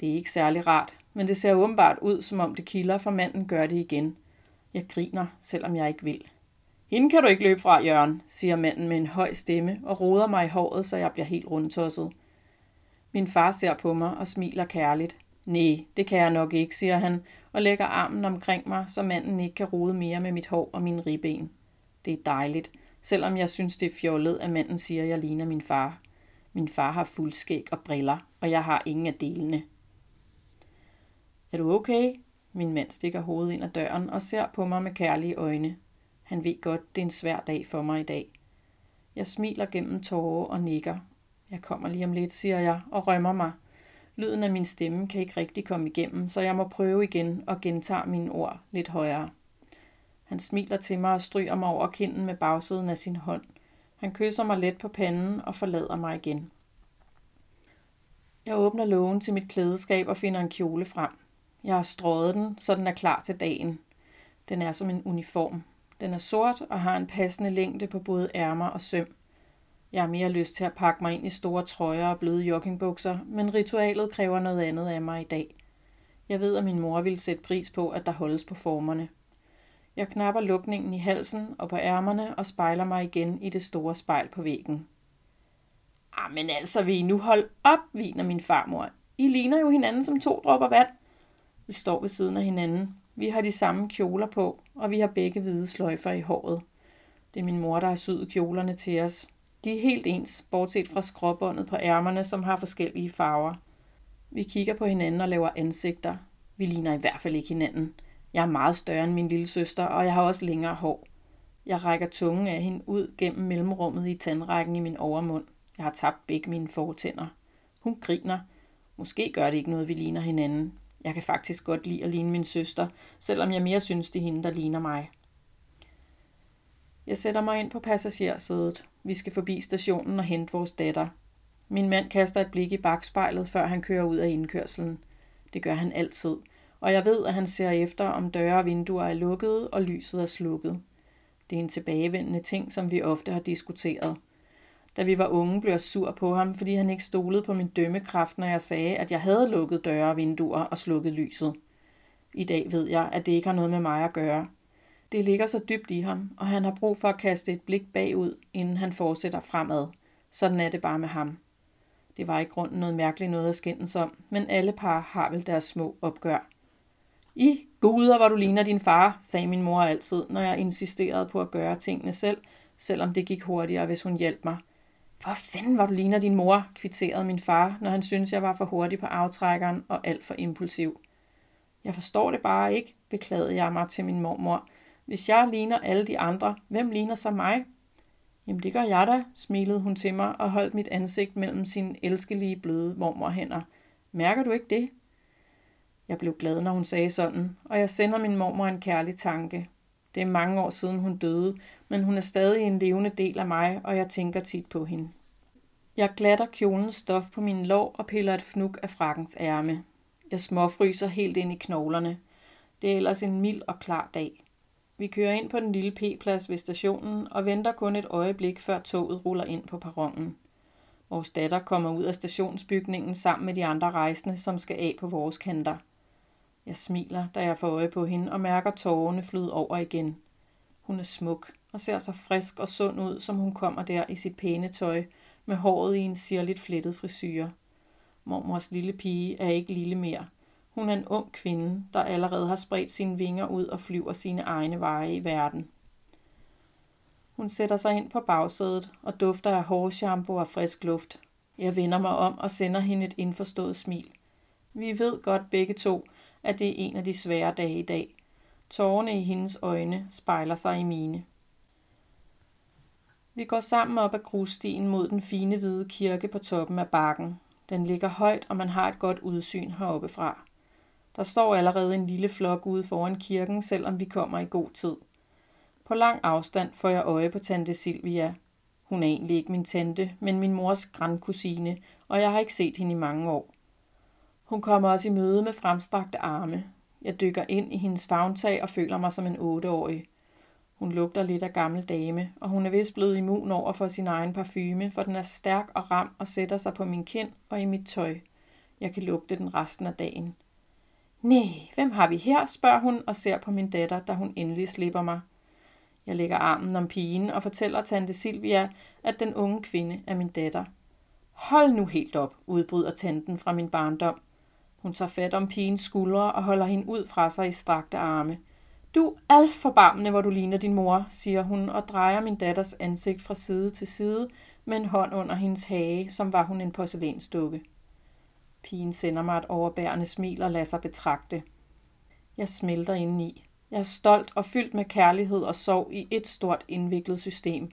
Det er ikke særlig rart, men det ser åbenbart ud, som om det kilder, for manden gør det igen. Jeg griner, selvom jeg ikke vil. Hende kan du ikke løbe fra, Jørgen, siger manden med en høj stemme og roder mig i håret, så jeg bliver helt rundtosset. Min far ser på mig og smiler kærligt. Nej, det kan jeg nok ikke, siger han, og lægger armen omkring mig, så manden ikke kan rode mere med mit hår og mine ribben. Det er dejligt, selvom jeg synes, det er fjollet, at manden siger, at jeg ligner min far. Min far har fuldskæg og briller, og jeg har ingen af delene. Er du okay? Min mand stikker hovedet ind ad døren og ser på mig med kærlige øjne. Han ved godt, det er en svær dag for mig i dag. Jeg smiler gennem tårer og nikker. Jeg kommer lige om lidt, siger jeg, og rømmer mig. Lyden af min stemme kan ikke rigtig komme igennem, så jeg må prøve igen og gentage mine ord lidt højere. Han smiler til mig og stryger mig over kinden med bagsiden af sin hånd. Han kysser mig let på panden og forlader mig igen. Jeg åbner lågen til mit klædeskab og finder en kjole frem. Jeg har strøget den, så den er klar til dagen. Den er som en uniform. Den er sort og har en passende længde på både ærmer og søm. Jeg har mere lyst til at pakke mig ind i store trøjer og bløde joggingbukser, men ritualet kræver noget andet af mig i dag. Jeg ved, at min mor ville sætte pris på, at der holdes på formerne. Jeg knapper lukningen i halsen og på ærmerne og spejler mig igen i det store spejl på væggen. Ah, men altså, vil I nu holde op, viner min farmor. I ligner jo hinanden som to dråber vand. Vi står ved siden af hinanden. Vi har de samme kjoler på, og vi har begge hvide sløjfer i håret. Det er min mor, der har syet kjolerne til os. De er helt ens, bortset fra skråbåndet på ærmerne, som har forskellige farver. Vi kigger på hinanden og laver ansigter. Vi ligner i hvert fald ikke hinanden. Jeg er meget større end min lille søster, og jeg har også længere hår. Jeg rækker tungen af hende ud gennem mellemrummet i tandrækken i min overmund. Jeg har tabt begge mine fortænder. Hun griner. Måske gør det ikke noget, vi ligner hinanden. Jeg kan faktisk godt lide at ligne min søster, selvom jeg mere synes, det er hende, der ligner mig. Jeg sætter mig ind på passagersædet. Vi skal forbi stationen og hente vores datter. Min mand kaster et blik i bagspejlet, før han kører ud af indkørselen. Det gør han altid. Og jeg ved, at han ser efter, om døre og vinduer er lukkede og lyset er slukket. Det er en tilbagevendende ting, som vi ofte har diskuteret. Da vi var unge, blev jeg sur på ham, fordi han ikke stolede på min dømmekraft, når jeg sagde, at jeg havde lukket døre og vinduer og slukket lyset. I dag ved jeg, at det ikke har noget med mig at gøre. Det ligger så dybt i ham, og han har brug for at kaste et blik bagud, inden han fortsætter fremad. Sådan er det bare med ham. Det var i grunden noget mærkeligt noget at skændes om, men alle par har vel deres små opgør. I guder, hvor du ligner din far, sagde min mor altid, når jeg insisterede på at gøre tingene selv, selvom det gik hurtigere, hvis hun hjalp mig. Hvor fanden var du ligner din mor, kvitterede min far, når han syntes, jeg var for hurtig på aftrækkeren og alt for impulsiv. Jeg forstår det bare ikke, beklagede jeg mig til min mormor. Hvis jeg ligner alle de andre, hvem ligner så mig? Jamen det gør jeg da, smilede hun til mig og holdt mit ansigt mellem sine elskelige bløde mormorhænder. Mærker du ikke det? Jeg blev glad, når hun sagde sådan, og jeg sender min mormor en kærlig tanke. Det er mange år siden hun døde, men hun er stadig en levende del af mig, og jeg tænker tit på hende. Jeg glatter kjolens stof på min lår og piller et fnuk af frakkens ærme. Jeg småfryser helt ind i knoglerne. Det er ellers en mild og klar dag. Vi kører ind på den lille P-plads ved stationen og venter kun et øjeblik, før toget ruller ind på perronen. Vores datter kommer ud af stationsbygningen sammen med de andre rejsende, som skal af på vores kanter. Jeg smiler, da jeg får øje på hende og mærker tårerne flyde over igen. Hun er smuk og ser så frisk og sund ud, som hun kommer der i sit pæne tøj, med håret i en sirligt flettet frisyr. Mormors lille pige er ikke lille mere. Hun er en ung kvinde, der allerede har spredt sine vinger ud og flyver sine egne veje i verden. Hun sætter sig ind på bagsædet og dufter af hårshampoo og frisk luft. Jeg vender mig om og sender hende et indforstået smil. Vi ved godt begge to, at det er en af de svære dage i dag. Tårerne i hendes øjne spejler sig i mine. Vi går sammen op ad grusstien mod den fine hvide kirke på toppen af bakken. Den ligger højt, og man har et godt udsyn heroppe fra. Der står allerede en lille flok ude foran kirken, selvom vi kommer i god tid. På lang afstand får jeg øje på tante Silvia. Hun er egentlig ikke min tante, men min mors grandkusine, og jeg har ikke set hende i mange år. Hun kommer også i møde med fremstrakte arme. Jeg dykker ind i hendes favntag og føler mig som en otteårig. Hun lugter lidt af gammel dame, og hun er vist blevet immun over for sin egen parfume, for den er stærk og ram og sætter sig på min kind og i mit tøj. Jeg kan lugte den resten af dagen. Nej, hvem har vi her? spørger hun og ser på min datter, da hun endelig slipper mig. Jeg lægger armen om pigen og fortæller tante Silvia, at den unge kvinde er min datter. Hold nu helt op, udbryder tanten fra min barndom. Hun tager fat om pigens skuldre og holder hende ud fra sig i strakte arme. Du er alt for barmende, hvor du ligner din mor, siger hun og drejer min datters ansigt fra side til side med en hånd under hendes hage, som var hun en porcelænsdukke. Pigen sender mig et overbærende smil og lader sig betragte. Jeg smelter indeni. Jeg er stolt og fyldt med kærlighed og sorg i et stort indviklet system.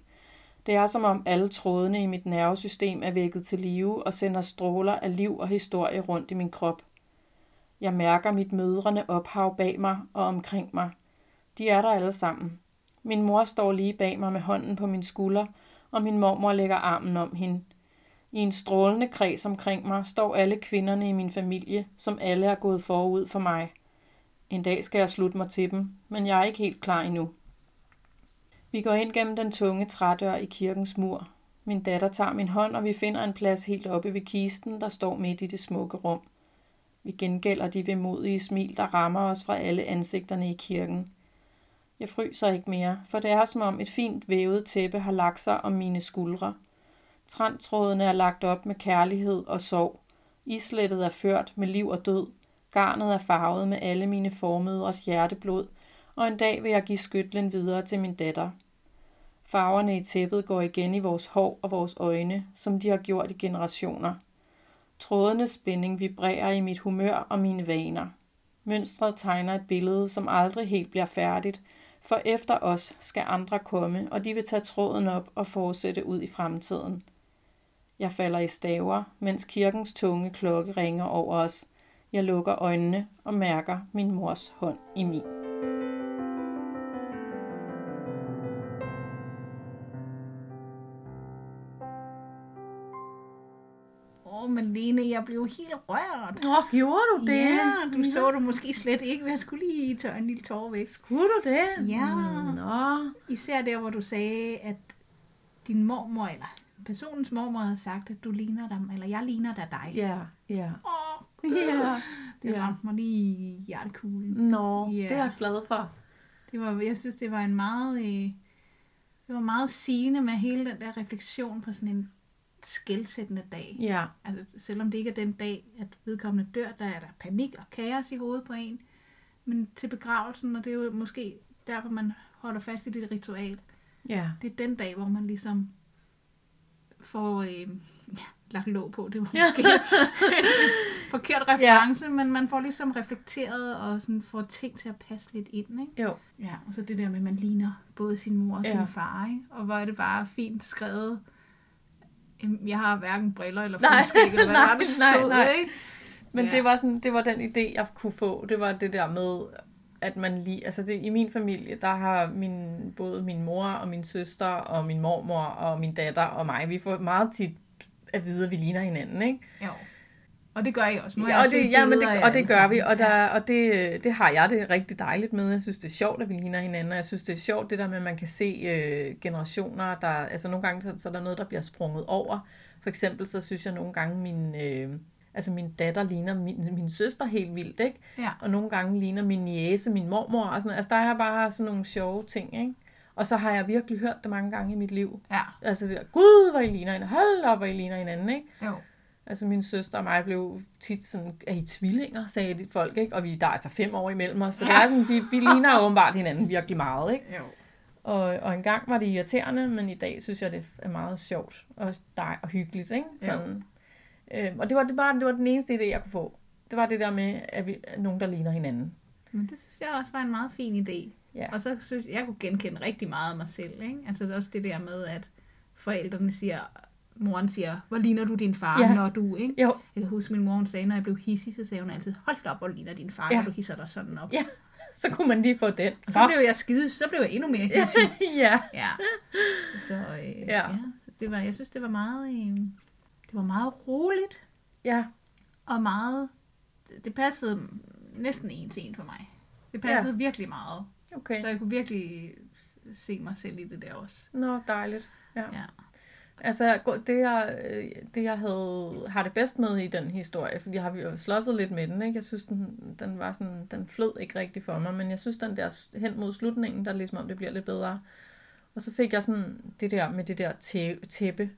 Det er som om alle trådene i mit nervesystem er vækket til live og sender stråler af liv og historie rundt i min krop. Jeg mærker mit mødrende ophav bag mig og omkring mig. De er der alle sammen. Min mor står lige bag mig med hånden på min skulder, og min mormor lægger armen om hende. I en strålende kreds omkring mig står alle kvinderne i min familie, som alle er gået forud for mig. En dag skal jeg slutte mig til dem, men jeg er ikke helt klar endnu. Vi går ind gennem den tunge trædør i kirkens mur. Min datter tager min hånd, og vi finder en plads helt oppe ved kisten, der står midt i det smukke rum. Vi gengælder de vemodige smil, der rammer os fra alle ansigterne i kirken. Jeg fryser ikke mere, for det er som om et fint vævet tæppe har lagt sig om mine skuldre. Trantrådene er lagt op med kærlighed og sorg. Islettet er ført med liv og død. Garnet er farvet med alle mine formødres hjerteblod, og en dag vil jeg give skytlen videre til min datter. Farverne i tæppet går igen i vores hår og vores øjne, som de har gjort i generationer. Trådenes spænding vibrerer i mit humør og mine vaner. Mønstret tegner et billede, som aldrig helt bliver færdigt, for efter os skal andre komme, og de vil tage tråden op og fortsætte ud i fremtiden. Jeg falder i staver, mens kirkens tunge klokke ringer over os. Jeg lukker øjnene og mærker min mors hånd i min. Men Lene, jeg blev helt rørt. Åh, gjorde du det? Ja, du så det måske slet ikke, men jeg skulle lige tørre en lille tår væk. Skulle du det? Ja. Nå. Især der, hvor du sagde, at din mormor, eller personens mormor havde sagt, at du ligner dem, eller jeg ligner da dig. Ja, ja. Åh, Ja. det ja. ramte mig lige i hjertekuglen. Nå, Ja. det er jeg glad for. Det var, jeg synes, det var en meget, øh, det var meget sigende med hele den der refleksion på sådan en skældsættende dag. Ja, Altså, selvom det ikke er den dag, at vedkommende dør, der er der panik og kaos i hovedet på en. Men til begravelsen, og det er jo måske derfor, man holder fast i det ritual, ja. det er den dag, hvor man ligesom får øh, ja, lagt låg på. Det var måske en forkert reference, ja. men man får ligesom reflekteret og sådan får ting til at passe lidt ind. Ikke? Jo. Ja, og så det der med, at man ligner både sin mor og Ja. sin far. Ikke? Og hvor er det bare fint skrevet. Jeg har hverken briller eller fuldskæg, eller hvad nej, var, nej, stod, nej. Ikke? Men Ja. det var sådan, det var den idé, jeg kunne få. Det var det der med, at man lige, altså det, i min familie, der har min, både min mor og min søster og min mormor og min datter og mig, vi får meget tit at vide, at vi ligner hinanden, ikke? Jo. Og det gør jeg også. Nu Ja, og det, ja, men det, og det gør vi, og, der, og det, det har jeg det rigtig dejligt med. Jeg synes, det er sjovt, at vi ligner hinanden, og jeg synes, det er sjovt, det der med, at man kan se øh, generationer, der, altså nogle gange, så, så er der noget, der bliver sprunget over. For eksempel, så synes jeg nogle gange, min, øh, altså min datter ligner min, min søster helt vildt, ikke? Ja. Og nogle gange ligner min niece, min mormor, og sådan Altså, der er bare sådan nogle sjove ting, ikke? Og så har jeg virkelig hørt det mange gange i mit liv. Ja, Altså, det der, gud, hvor I ligner hinanden, hold op, hvor I ligner hinanden, ikke? jo. Altså min søster og mig blev tit sådan, er I tvillinger, sagde de folk, ikke? Og vi, der er altså fem år imellem os, så det er sådan, vi, vi ligner åbenbart hinanden virkelig meget, ikke? jo. Og, og engang var det irriterende, men i dag synes jeg, det er meget sjovt og, dej, og hyggeligt, ikke? Sådan. Øhm, og det var, det, var, det var den eneste idé, jeg kunne få. Det var det der med, at vi er nogen, der ligner hinanden. Men det synes jeg også var en meget fin idé. Ja. Og så synes jeg, jeg kunne genkende rigtig meget af mig selv. Ikke? Altså det er også det der med, at forældrene siger, moren siger, hvor ligner du din far, Ja. når du, ikke? Jo, Jeg kan huske, min mor hun sagde, når jeg blev hissig, så sagde hun altid, hold op, hvor ligner din far, Ja. når du hisser dig sådan op. ja, så kunne man lige få den. Og så blev jeg skide, så blev jeg endnu mere hissig. ja. ja. Så, øh, Ja. ja. Så det var, jeg synes, det var meget, øh, det var meget roligt, Ja, og meget, det, det passede næsten en til en for mig. Det passede ja. virkelig meget. okay. Så jeg kunne virkelig se mig selv i det der også. Nå, dejligt. Ja. Ja. Altså, det jeg, øh, det jeg havde, har det bedst med i den historie, fordi jeg har jo slåsset lidt med den, ikke? Jeg synes, den, den var sådan, den flød ikke rigtig for mig, men jeg synes, den der hen mod slutningen, der er ligesom om, det bliver lidt bedre. Og så fik jeg sådan det der med det der tæ- tæppe,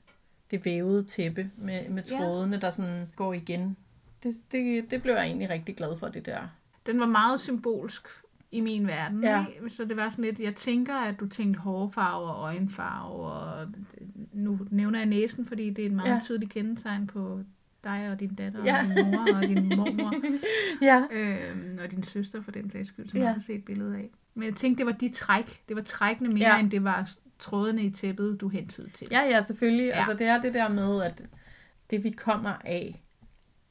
det vævede tæppe med, med Ja. trådene, der sådan går igen. Det, det, det blev jeg egentlig rigtig glad for, det der. Den var meget symbolsk i min verden. Ja. Ikke? Så det var sådan lidt, jeg tænker, at du tænkte hårfarve og øjenfarve, og nu nævner jeg næsen, fordi det er et meget Ja. tydeligt kendetegn på dig og din datter, Ja. og din mor og din mormor, Ja. øhm, og din søster for den sags skyld, som Ja. jeg har set et billede af. Men jeg tænkte, det var de træk. Det var trækkene mere, Ja. end det var trådene i tæppet, du hentede til. Ja, ja, selvfølgelig. Ja. Altså, det er det der med, at det vi kommer af,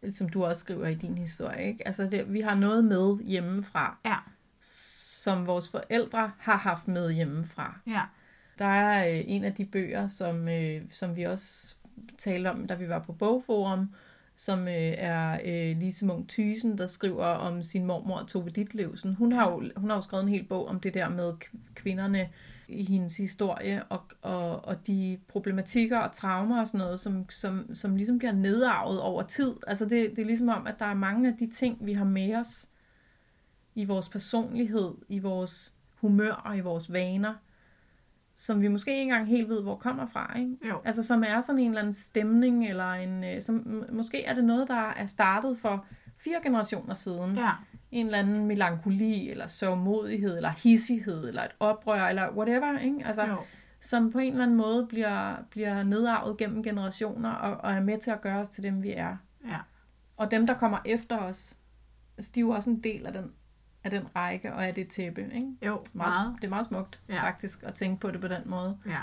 som du også skriver i din historie, ikke? Altså, det, vi har noget med hjemmefra, Ja, som vores forældre har haft med hjemmefra. ja, Der er øh, en af de bøger, som, øh, som vi også talte om, da vi var på Bogforum, som øh, er øh, Lise Munk Thysen, der skriver om sin mormor Tove Ditlevsen. Hun har, jo, hun har jo skrevet en hel bog om det der med kvinderne i hendes historie, og, og, og de problematikker og traumer og sådan noget, som, som, som ligesom bliver nedarvet over tid. Altså det, det er ligesom om, at der er mange af de ting, vi har med os i vores personlighed, i vores humør og i vores vaner, som vi måske ikke engang helt ved, hvor kommer fra. Ikke? Jo. Altså som er sådan en eller anden stemning, eller en, øh, som, måske er det noget, der er startet for fire generationer siden. Ja. En eller anden melankoli, eller sørgmodighed, eller hissighed, eller et oprør, eller whatever. Ikke? Altså, Jo. som på en eller anden måde bliver, bliver nedarvet gennem generationer, og, og er med til at gøre os til dem, vi er. Ja. Og dem, der kommer efter os, altså, de er jo også en del af den, af den række, og af det tæppe. Ikke? Jo, Meget, meget. Det er meget smukt, Ja. faktisk, at tænke på det på den måde. Ja.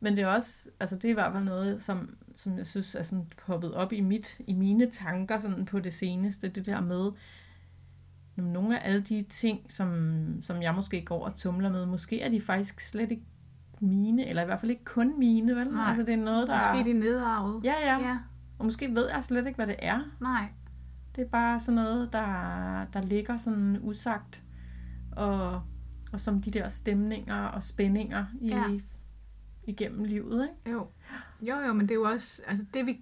Men det er også, altså det er i hvert fald noget, som, som jeg synes er sådan poppet op i, mit, i mine tanker sådan på det seneste, det der med, nogle af alle de ting, som, som jeg måske går og tumler med, måske er de faktisk slet ikke mine, eller i hvert fald ikke kun mine, vel? Nej. Altså det er noget, der... Måske de nedarvet. Ja, ja, ja. Og måske ved jeg slet ikke, hvad det er. Nej. Det er bare sådan noget, der, der ligger sådan usagt, og, og som de der stemninger og spændinger i, Ja. igennem livet, ikke? Jo. Jo, jo, men det er jo også, altså det vi,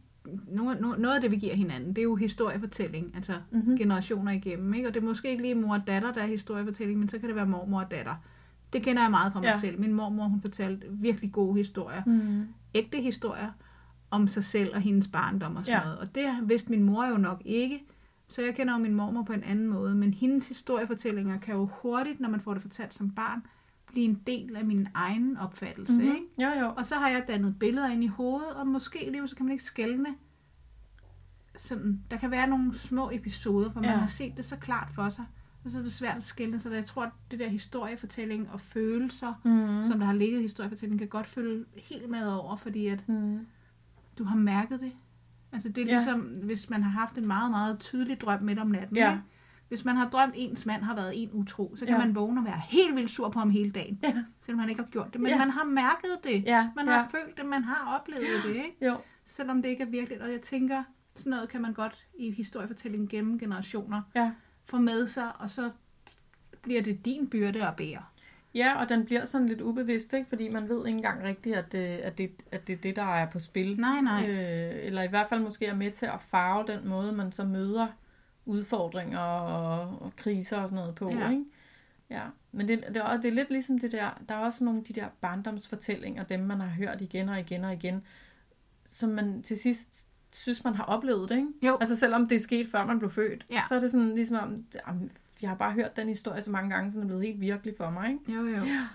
noget, noget af det, vi giver hinanden, det er jo historiefortælling, altså Mhm. mm-hmm. generationer igennem, ikke? Og det er måske ikke lige mor og datter, der er historiefortælling, men så kan det være mormor og datter. Det kender jeg meget fra mig Ja. selv. Min mormor, hun fortalte virkelig gode historier. Mm. Ægte historier om sig selv og hendes barndom og sådan Ja. noget. Og det vidste min mor jo nok ikke, så jeg kender jo min mormor på en anden måde. Men hendes historiefortællinger kan jo hurtigt, når man får det fortalt som barn, blive en del af min egen opfattelse, Mm-hmm. ikke? Jo, jo. Og så har jeg dannet billeder ind i hovedet, og måske alligevel så kan man ikke skælne. Sådan, der kan være nogle små episoder, hvor man Ja. har set det så klart for sig, og så er det svært at skælne. Så jeg tror, at det der historiefortælling og følelser, Mm. mm. som der har ligget i historiefortællingen, kan godt følge helt med over, fordi at Mm. du har mærket det. Altså det er Ja. ligesom, hvis man har haft en meget, meget tydelig drøm midt om natten. Ja. Ikke? Hvis man har drømt, ens mand har været en utro, så kan Ja. man vågne og være helt vildt sur på ham hele dagen. Ja. Selvom han ikke har gjort det. Men Ja. man har mærket det. Ja, Man ja. har følt det, man har oplevet det, ikke? Jo. Selvom det ikke er virkeligt. Og jeg tænker, sådan noget kan man godt i historiefortællingen gennem generationer Ja. få med sig, og så bliver det din byrde at bære. Ja, og den bliver sådan lidt ubevidst, ikke? fordi man ved ikke engang rigtigt, at det, at det, at det er det, der er på spil. Nej, nej. Øh, eller i hvert fald måske er med til at farve den måde, man så møder udfordringer og, og kriser og sådan noget på. Ja. Ikke? Ja, men det, det, er, det er lidt ligesom det der, der er også nogle af de der barndomsfortællinger, dem man har hørt igen og igen og igen, som man til sidst synes, man har oplevet det, ikke? Jo. Altså selvom det er sket, før man blev født, Ja. så er det sådan ligesom om, jamen, jeg har bare hørt den historie så mange gange, så den er blevet helt virkelig for mig, ikke? Jo, jo. Ja.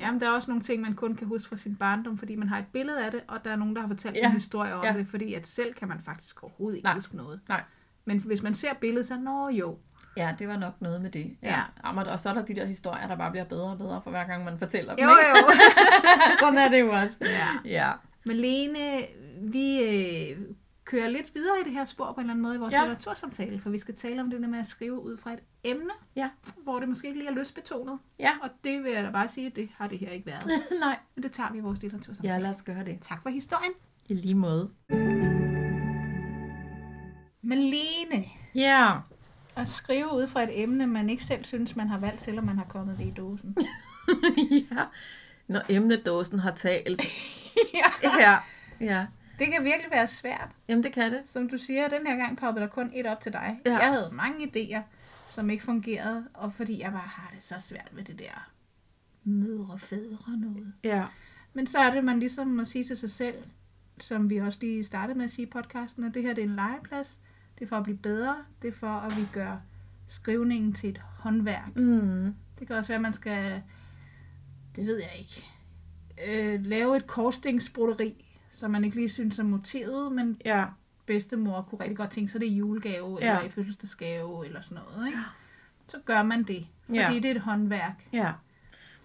Jamen, der er også nogle ting, man kun kan huske fra sin barndom, fordi man har et billede af det, og der er nogen, der har fortalt Ja. en historie om Ja. det, fordi at selv kan man faktisk overhovedet ikke Nej. huske noget. Nej. Men hvis man ser billedet, så nå jo. Ja, det var nok noget med det. Ja. Jamen, og så er der de der historier, der bare bliver bedre og bedre for hver gang, man fortæller dem. Jo, ikke? jo. Sådan er det jo også. ja. Ja. Malene, vi øh, kører lidt videre i det her spor på en eller anden måde i vores Ja. litteratursamtale, for vi skal tale om det der med at skrive ud fra et emne, Ja. hvor det måske ikke lige er lystbetonet. Ja. Og det vil jeg da bare sige, det har det her ikke været. Nej. Men det tager vi i vores litteratursamtale. Ja, lad os gøre det. Tak for historien. I lige måde. Malene, Ja. at skrive ud fra et emne, man ikke selv synes, man har valgt, selvom man har kommet det i dåsen. ja. Når emnedåsen har talt. ja. Ja. Ja. Det kan virkelig være svært. Jamen, det kan det. Som du siger, den her gang poppede der kun et op til dig. Ja. Jeg havde mange idéer, som ikke fungerede, og fordi jeg bare har det så svært ved det der mødre, fædre noget. Ja. Men så er det, man ligesom må sige til sig selv, som vi også lige startede med at sige i podcasten, at det her det er en legeplads. Det er for at blive bedre. Det er for, at vi gør skrivningen til et håndværk. Mm. Det kan også være, at man skal, det ved jeg ikke, øh, lave et korsstingsbroderi, som man ikke lige synes er motivet, men Ja. bedstemor kunne rigtig godt tænke sig det i julegave, ja. Eller i fødselsdagsgave, eller sådan noget. Ikke? Så gør man det, fordi Ja. det er et håndværk. Ja.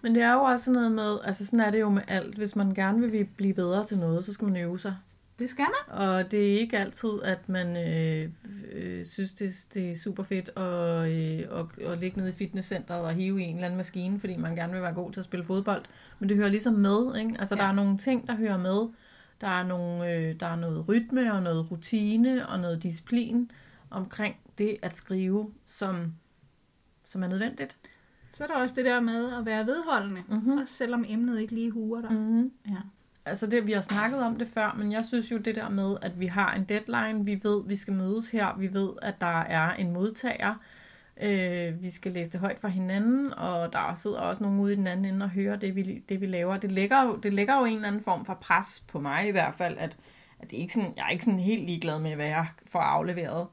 Men det er jo også sådan noget med, altså sådan er det jo med alt. Hvis man gerne vil blive bedre til noget, så skal man øve sig. Det skal man. Og det er ikke altid, at man øh, øh, synes, det, det er super fedt at, øh, at, at ligge nede i fitnesscenteret og hive i en eller anden maskine, fordi man gerne vil være god til at spille fodbold. Men det hører ligesom med. Ikke? Altså. Ja. der er nogle ting, der hører med. Der er, nogle, øh, der er noget rytme og noget rutine og noget disciplin omkring det at skrive, som, som er nødvendigt. Så er der også det der med at være vedholdende, Mhm. mm-hmm. også selvom emnet ikke lige huer dig. Mm-hmm. Ja. Altså det, vi har snakket om det før, men jeg synes jo det der med, at vi har en deadline, vi ved, vi skal mødes her, vi ved, at der er en modtager, Øh, vi skal læse det højt for hinanden, og der sidder også nogen ude i den anden ende og hører det, vi, det, vi laver. Det lægger, jo, det lægger jo en eller anden form for pres på mig i hvert fald, at, at det er ikke sådan, jeg er ikke sådan helt ligeglad med, hvad jeg får afleveret.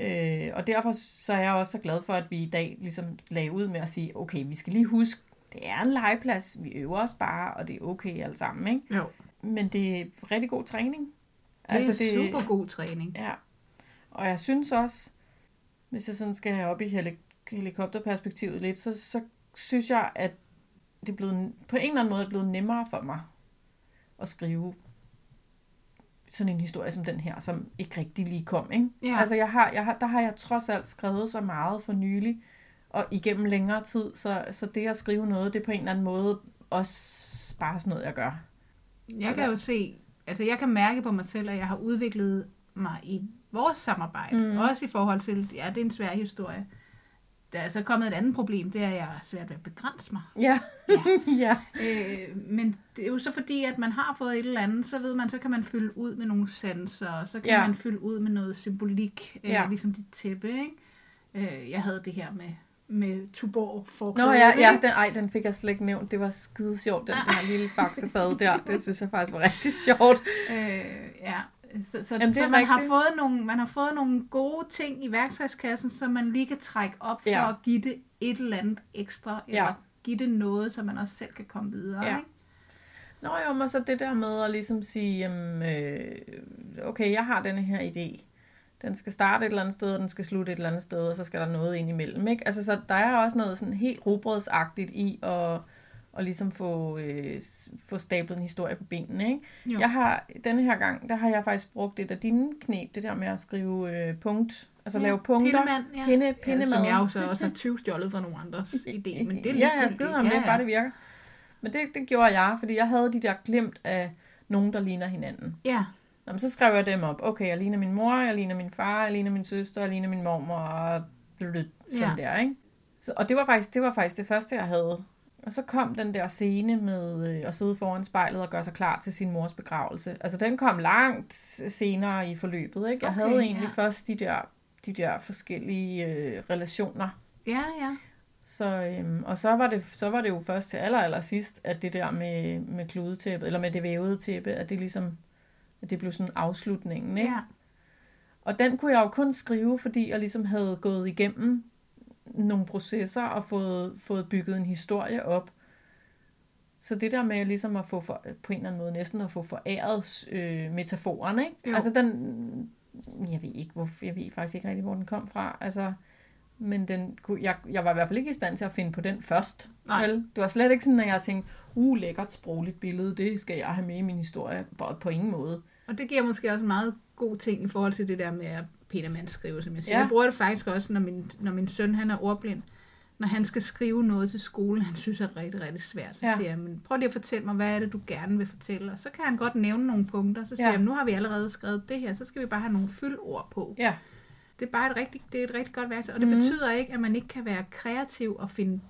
Øh, og derfor så er jeg også så glad for, at vi i dag ligesom lagde ud med at sige, okay, vi skal lige huske, det er en legeplads, vi øver os bare, og det er okay alt sammen, ikke? Jo. Men det er rigtig god træning. Det er altså, det, super god træning. Ja. Og jeg synes også, hvis jeg sådan skal have op i helik- helikopterperspektivet lidt, så, så synes jeg, at det er blevet, på en eller anden måde er blevet nemmere for mig at skrive sådan en historie som den her, som ikke rigtig lige kom. Ikke? Ja. Altså jeg har, jeg har, der har jeg trods alt skrevet så meget for nylig, og igennem længere tid, så, så det at skrive noget, det er på en eller anden måde også bare sådan noget, jeg gør. Jeg kan jo se, altså jeg kan mærke på mig selv, at jeg har udviklet mig i vores samarbejde. Mm. Også i forhold til, ja, det er en svær historie. Der er så kommet et andet problem, det er, at jeg har svært ved at begrænse mig. Ja. Ja. ja. Øh, men det er jo så fordi, at man har fået et eller andet, så ved man, så kan man fylde ud med nogle sanser, og så kan Ja. man fylde ud med noget symbolik, øh, ja. ligesom dit tæppe, ikke? Øh, jeg havde det her med, med Tuborg for Nå ja, ja den, ej, den fik jeg slet ikke nævnt. Det var skide sjovt, den der lille faxefad der. Det synes jeg faktisk var rigtig sjovt. Øh, ja. Så, så, Jamen, så man, har rigtigt. fået nogle, man har fået nogle gode ting i værktøjskassen, som man lige kan trække op for Ja. at give det et eller andet ekstra, eller Ja. give det noget, så man også selv kan komme videre. Ja. Ikke? Nå jo, men så det der med at ligesom sige, jamen, øh, okay, jeg har denne her idé. Den skal starte et eller andet sted, og den skal slutte et eller andet sted, og så skal der noget ind imellem. Ikke? Altså, så der er også noget sådan helt rugbrødsagtigt i at, at ligesom få, øh, få stablet en historie på benene. Ikke? Jo. Jeg har, denne her gang, der har jeg faktisk brugt et af dine knep, det der med at skrive øh, punkt, altså ja, lave punkter. Pindemand, ja. Pinde, ja, som jeg jo så også har 20 stjålet fra nogle andres idé. Men det er ja, jeg skider om det, bare det virker. Men det, det gjorde jeg, fordi jeg havde de der glemt af nogen, der ligner hinanden. Ja, Nå, men så skrev jeg dem op. Okay, jeg ligner min mor, jeg ligner min far, jeg ligner min søster, jeg ligner min mormor, og sådan Ja. der, ikke? Så, og det var, faktisk, det var faktisk det første, jeg havde. Og så kom den der scene med øh, at sidde foran spejlet og gøre sig klar til sin mors begravelse. Altså, den kom langt senere i forløbet, ikke? Jeg Okay, havde egentlig ja. først de der, de der forskellige øh, relationer. ja, ja. Så, øhm, og så var, det, så var det jo først til aller, aller sidst, at det der med, med kludetæppet, eller med det vævede tæppe, at det ligesom, at det blev sådan afslutningen, ikke? ja. Og den kunne jeg jo kun skrive, fordi jeg ligesom havde gået igennem nogle processer og fået, fået bygget en historie op. Så det der med ligesom at få for, på en eller anden måde næsten at få foræret øh, metaforen, ikke? Jo. Altså den, jeg ved ikke, hvor, jeg ved faktisk ikke rigtig, hvor den kom fra. Altså, men den, kunne- jeg, jeg var i hvert fald ikke i stand til at finde på den først. Nej. Vel? Det var slet ikke sådan, at jeg tænkte, uh, lækkert sprogligt billede, det skal jeg have med i min historie. På, på ingen måde. Og det giver måske også meget god ting i forhold til det der med at Petermann skrive, som jeg siger. Ja. Jeg bruger det faktisk også, når min, når min søn han er ordblind. Når han skal skrive noget til skolen, han synes er rigtig, rigtig svært, så Ja. siger jeg, men prøv lige at fortælle mig, hvad er det, du gerne vil fortælle? Og så kan han godt nævne nogle punkter. Så siger Ja. jeg, nu har vi allerede skrevet det her, så skal vi bare have nogle fyldord på. Ja, Det er bare et rigtig, det er et rigtig godt værktøj. Og det mm. betyder ikke, at man ikke kan være kreativ og finde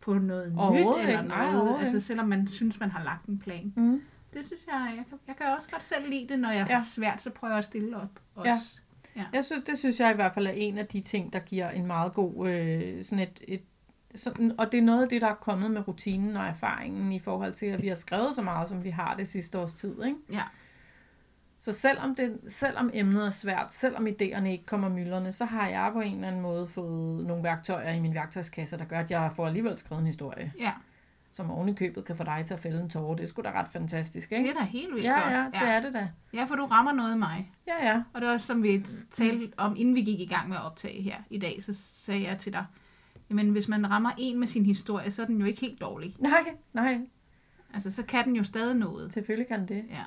på noget nyt eller. Nej, noget. overhovedet altså selvom man synes, man har lagt en plan. mm. Det synes jeg, jeg kan, jeg kan også godt selv lide det, når jeg ja. har svært, så prøver jeg at stille op også. Ja. Jeg synes, det synes jeg i hvert fald er en af de ting, der giver en meget god, øh, sådan et, et sådan, og det er noget af det, der er kommet med rutinen og erfaringen i forhold til, at vi har skrevet så meget, som vi har det sidste års tid. Ikke? Ja. Så selvom, det, selvom emnet er svært, selvom idéerne ikke kommer myldrende, så har jeg på en eller anden måde fået nogle værktøjer i min værktøjskasse, der gør, at jeg får alligevel skrevet en historie, Ja, som oven i købet kan få dig til at fælde en tårer. Det er sgu da ret fantastisk, ikke? det er da helt vildt ja, godt. ja, det er det da. ja, for du rammer noget i mig. Ja, ja. Og det er også, som vi talte om, inden vi gik i gang med at optage her i dag, så sagde jeg til dig, jamen hvis man rammer en med sin historie, så er den jo ikke helt dårlig. Nej, nej, Altså, så kan den jo stadig noget. selvfølgelig kan det. Ja.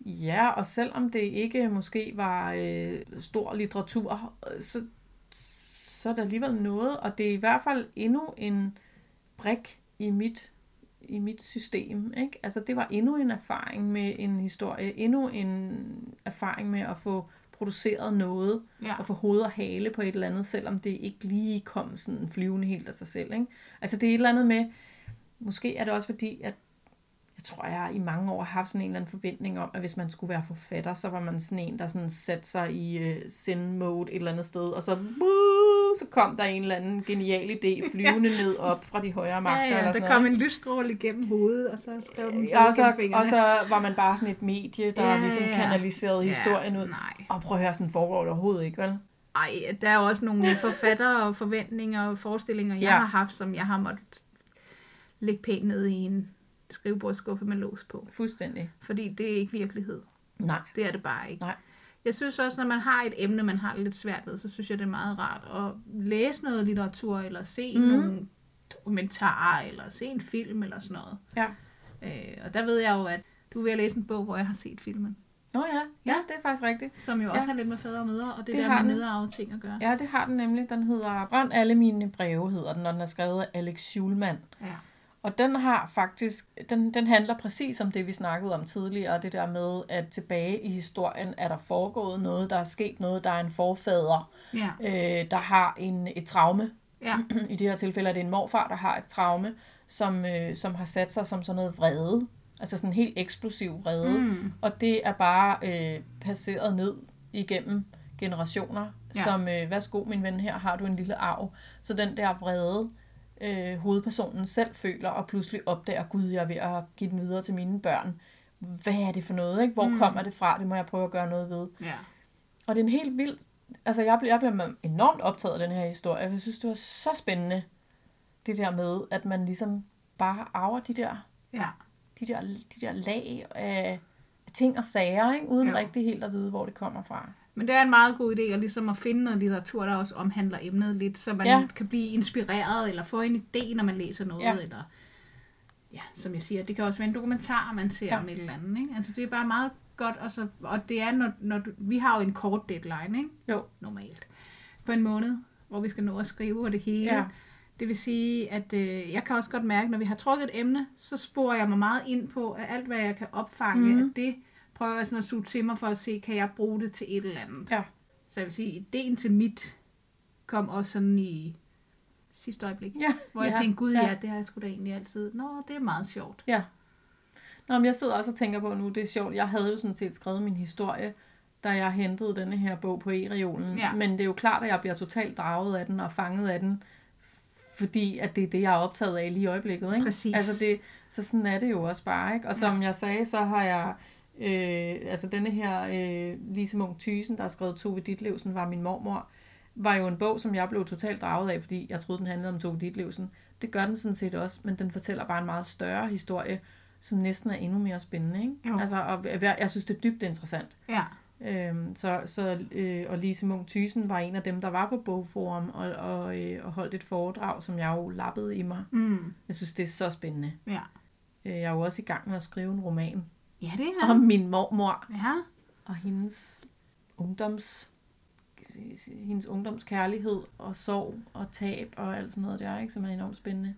Ja, og selvom det ikke måske var øh, stor litteratur, øh, så, så er der alligevel noget, og det er i hvert fald endnu en brik i mit, i mit system. Ikke? Altså det var endnu en erfaring med en historie, endnu en erfaring med at få produceret noget, Ja. og få hoved og hale på et eller andet, selvom det ikke lige kom sådan flyvende helt af sig selv. Ikke? Altså det er et eller andet med, måske er det også fordi, at jeg tror, jeg i mange år har haft sådan en eller anden forventning om, at hvis man skulle være forfatter, så var man sådan en, der sådan satte sig i uh, send mode et eller andet sted, og så så kom der en eller anden genial idé flyvende ned op fra de højere magter. Ja, ja, eller der sådan kom noget. en lysstråle igennem hovedet, og så skrev den Ja, og så, og så var man bare sådan et medie, der Ja, ligesom ja. kanaliserede historien ja, ud. Nej. Og prøv at høre, sådan foregår det overhovedet ikke, vel? Ej, der er også nogle forfattere og forventninger og forestillinger, jeg Ja. har haft, som jeg har måttet lægge pænt ned i en skrivebordskuffe med lås på. Fuldstændig. Fordi det er ikke virkelighed. Nej. Det er det bare ikke. Nej. Jeg synes også, når man har et emne, man har lidt svært ved, så synes jeg, det er meget rart at læse noget litteratur, eller se mm. nogle dokumentarer, eller se en film, eller sådan noget. Ja. Øh, og der ved jeg jo, at du er ved at læse en bog, hvor jeg har set filmen. Nå ja, ja, det er faktisk rigtigt. Som jo Ja. også har lidt med fædre og mødre, og det, Det der har med den. nedarvede ting at gøre. Ja, det har den nemlig. Den hedder Brænd alle mine breve, hedder den, og den er skrevet af Alex Schulman. Ja. Og den har faktisk, den, den handler præcis om det, vi snakkede om tidligere, det der med, at tilbage i historien er der foregået noget, der er sket noget, der er en forfader, Ja. øh, der har en, et traume. ja. I det her tilfælde er det en morfar, der har et traume, som, øh, som har sat sig som sådan noget vrede. Altså sådan en helt eksplosiv vrede. Mm. Og det er bare øh, passeret ned igennem generationer, Ja. som, øh, værsgo min ven, her har du en lille arv. Så den der vrede, øh, hovedpersonen selv føler, og pludselig opdager, gud, jeg er ved at give den videre til mine børn. Hvad er det for noget? Ikke? Hvor Mm. mm. kommer det fra? Det må jeg prøve at gøre noget ved. ja. Og det er en helt vild... Altså, jeg bliver, jeg bliver enormt optaget af den her historie. Jeg synes, det var så spændende, det der med, at man ligesom bare arver de der, Ja. de der, de der lag af ting og sager, ikke? uden Jo. rigtig helt at vide, hvor det kommer fra. Men det er en meget god idé at, ligesom at finde noget litteratur, der også omhandler emnet lidt, så man ja. Kan blive inspireret, eller få en idé, når man læser noget, ja. Eller ja, som jeg siger, det kan også være en dokumentar, man ser ja. Om et eller andet. Ikke? Altså, det er bare meget godt, og, så, og det er, når, når du, vi har jo en kort deadline, ikke? Jo. normalt, på en måned, hvor vi skal nå at skrive og det hele. Ja. Det vil sige, at øh, jeg kan også godt mærke, når vi har trukket et emne, så sporer jeg mig meget ind på, at alt, hvad jeg kan opfange, mm. At det prøver jeg sådan at suge til mig for at se, kan jeg bruge det til et eller andet. Ja. Så jeg vil sige, ideen til mit kom også sådan i sidste øjeblik. Ja. Hvor jeg ja. tænkte, gud ja. ja. ja, det har jeg sgu da egentlig altid. Nå, det er meget sjovt. Ja. Nå, men jeg sidder også og tænker på nu, det er sjovt. Jeg havde jo sådan set skrevet min historie, da jeg hentede denne her bog på e-reolen. Ja. Men det er jo klart, at jeg bliver totalt draget af den og fanget af den, fordi at det er det, jeg er optaget af lige i øjeblikket. Ikke? Præcis. Altså det, så sådan er det jo også bare. Ikke? Og som ja. jeg sagde, så har jeg... Øh, altså denne her øh, Lise Munk Thysen, der har skrevet Tove Ditlevsen, var min mormor, var jo en bog, som jeg blev totalt draget af, fordi jeg troede, den handlede om Tove Ditlevsen. Det gør den sådan set også, men den fortæller bare en meget større historie, som næsten er endnu mere spændende. Ikke? Jo. Altså, og jeg jeg synes, det er dybt interessant. Ja. Øhm, så, så, øh, og Lise Munk Thysen var en af dem, der var på Bogforum og, og, øh, og holdt et foredrag, som jeg jo lappede i mig. Mm. Jeg synes, det er så spændende. Ja. Øh, Jeg er jo også i gang med at skrive en roman Ja, det er om min mormor Ja. og hendes ungdoms hendes ungdomskærlighed og sorg og tab og alt sådan noget der, ikke, som er enormt spændende.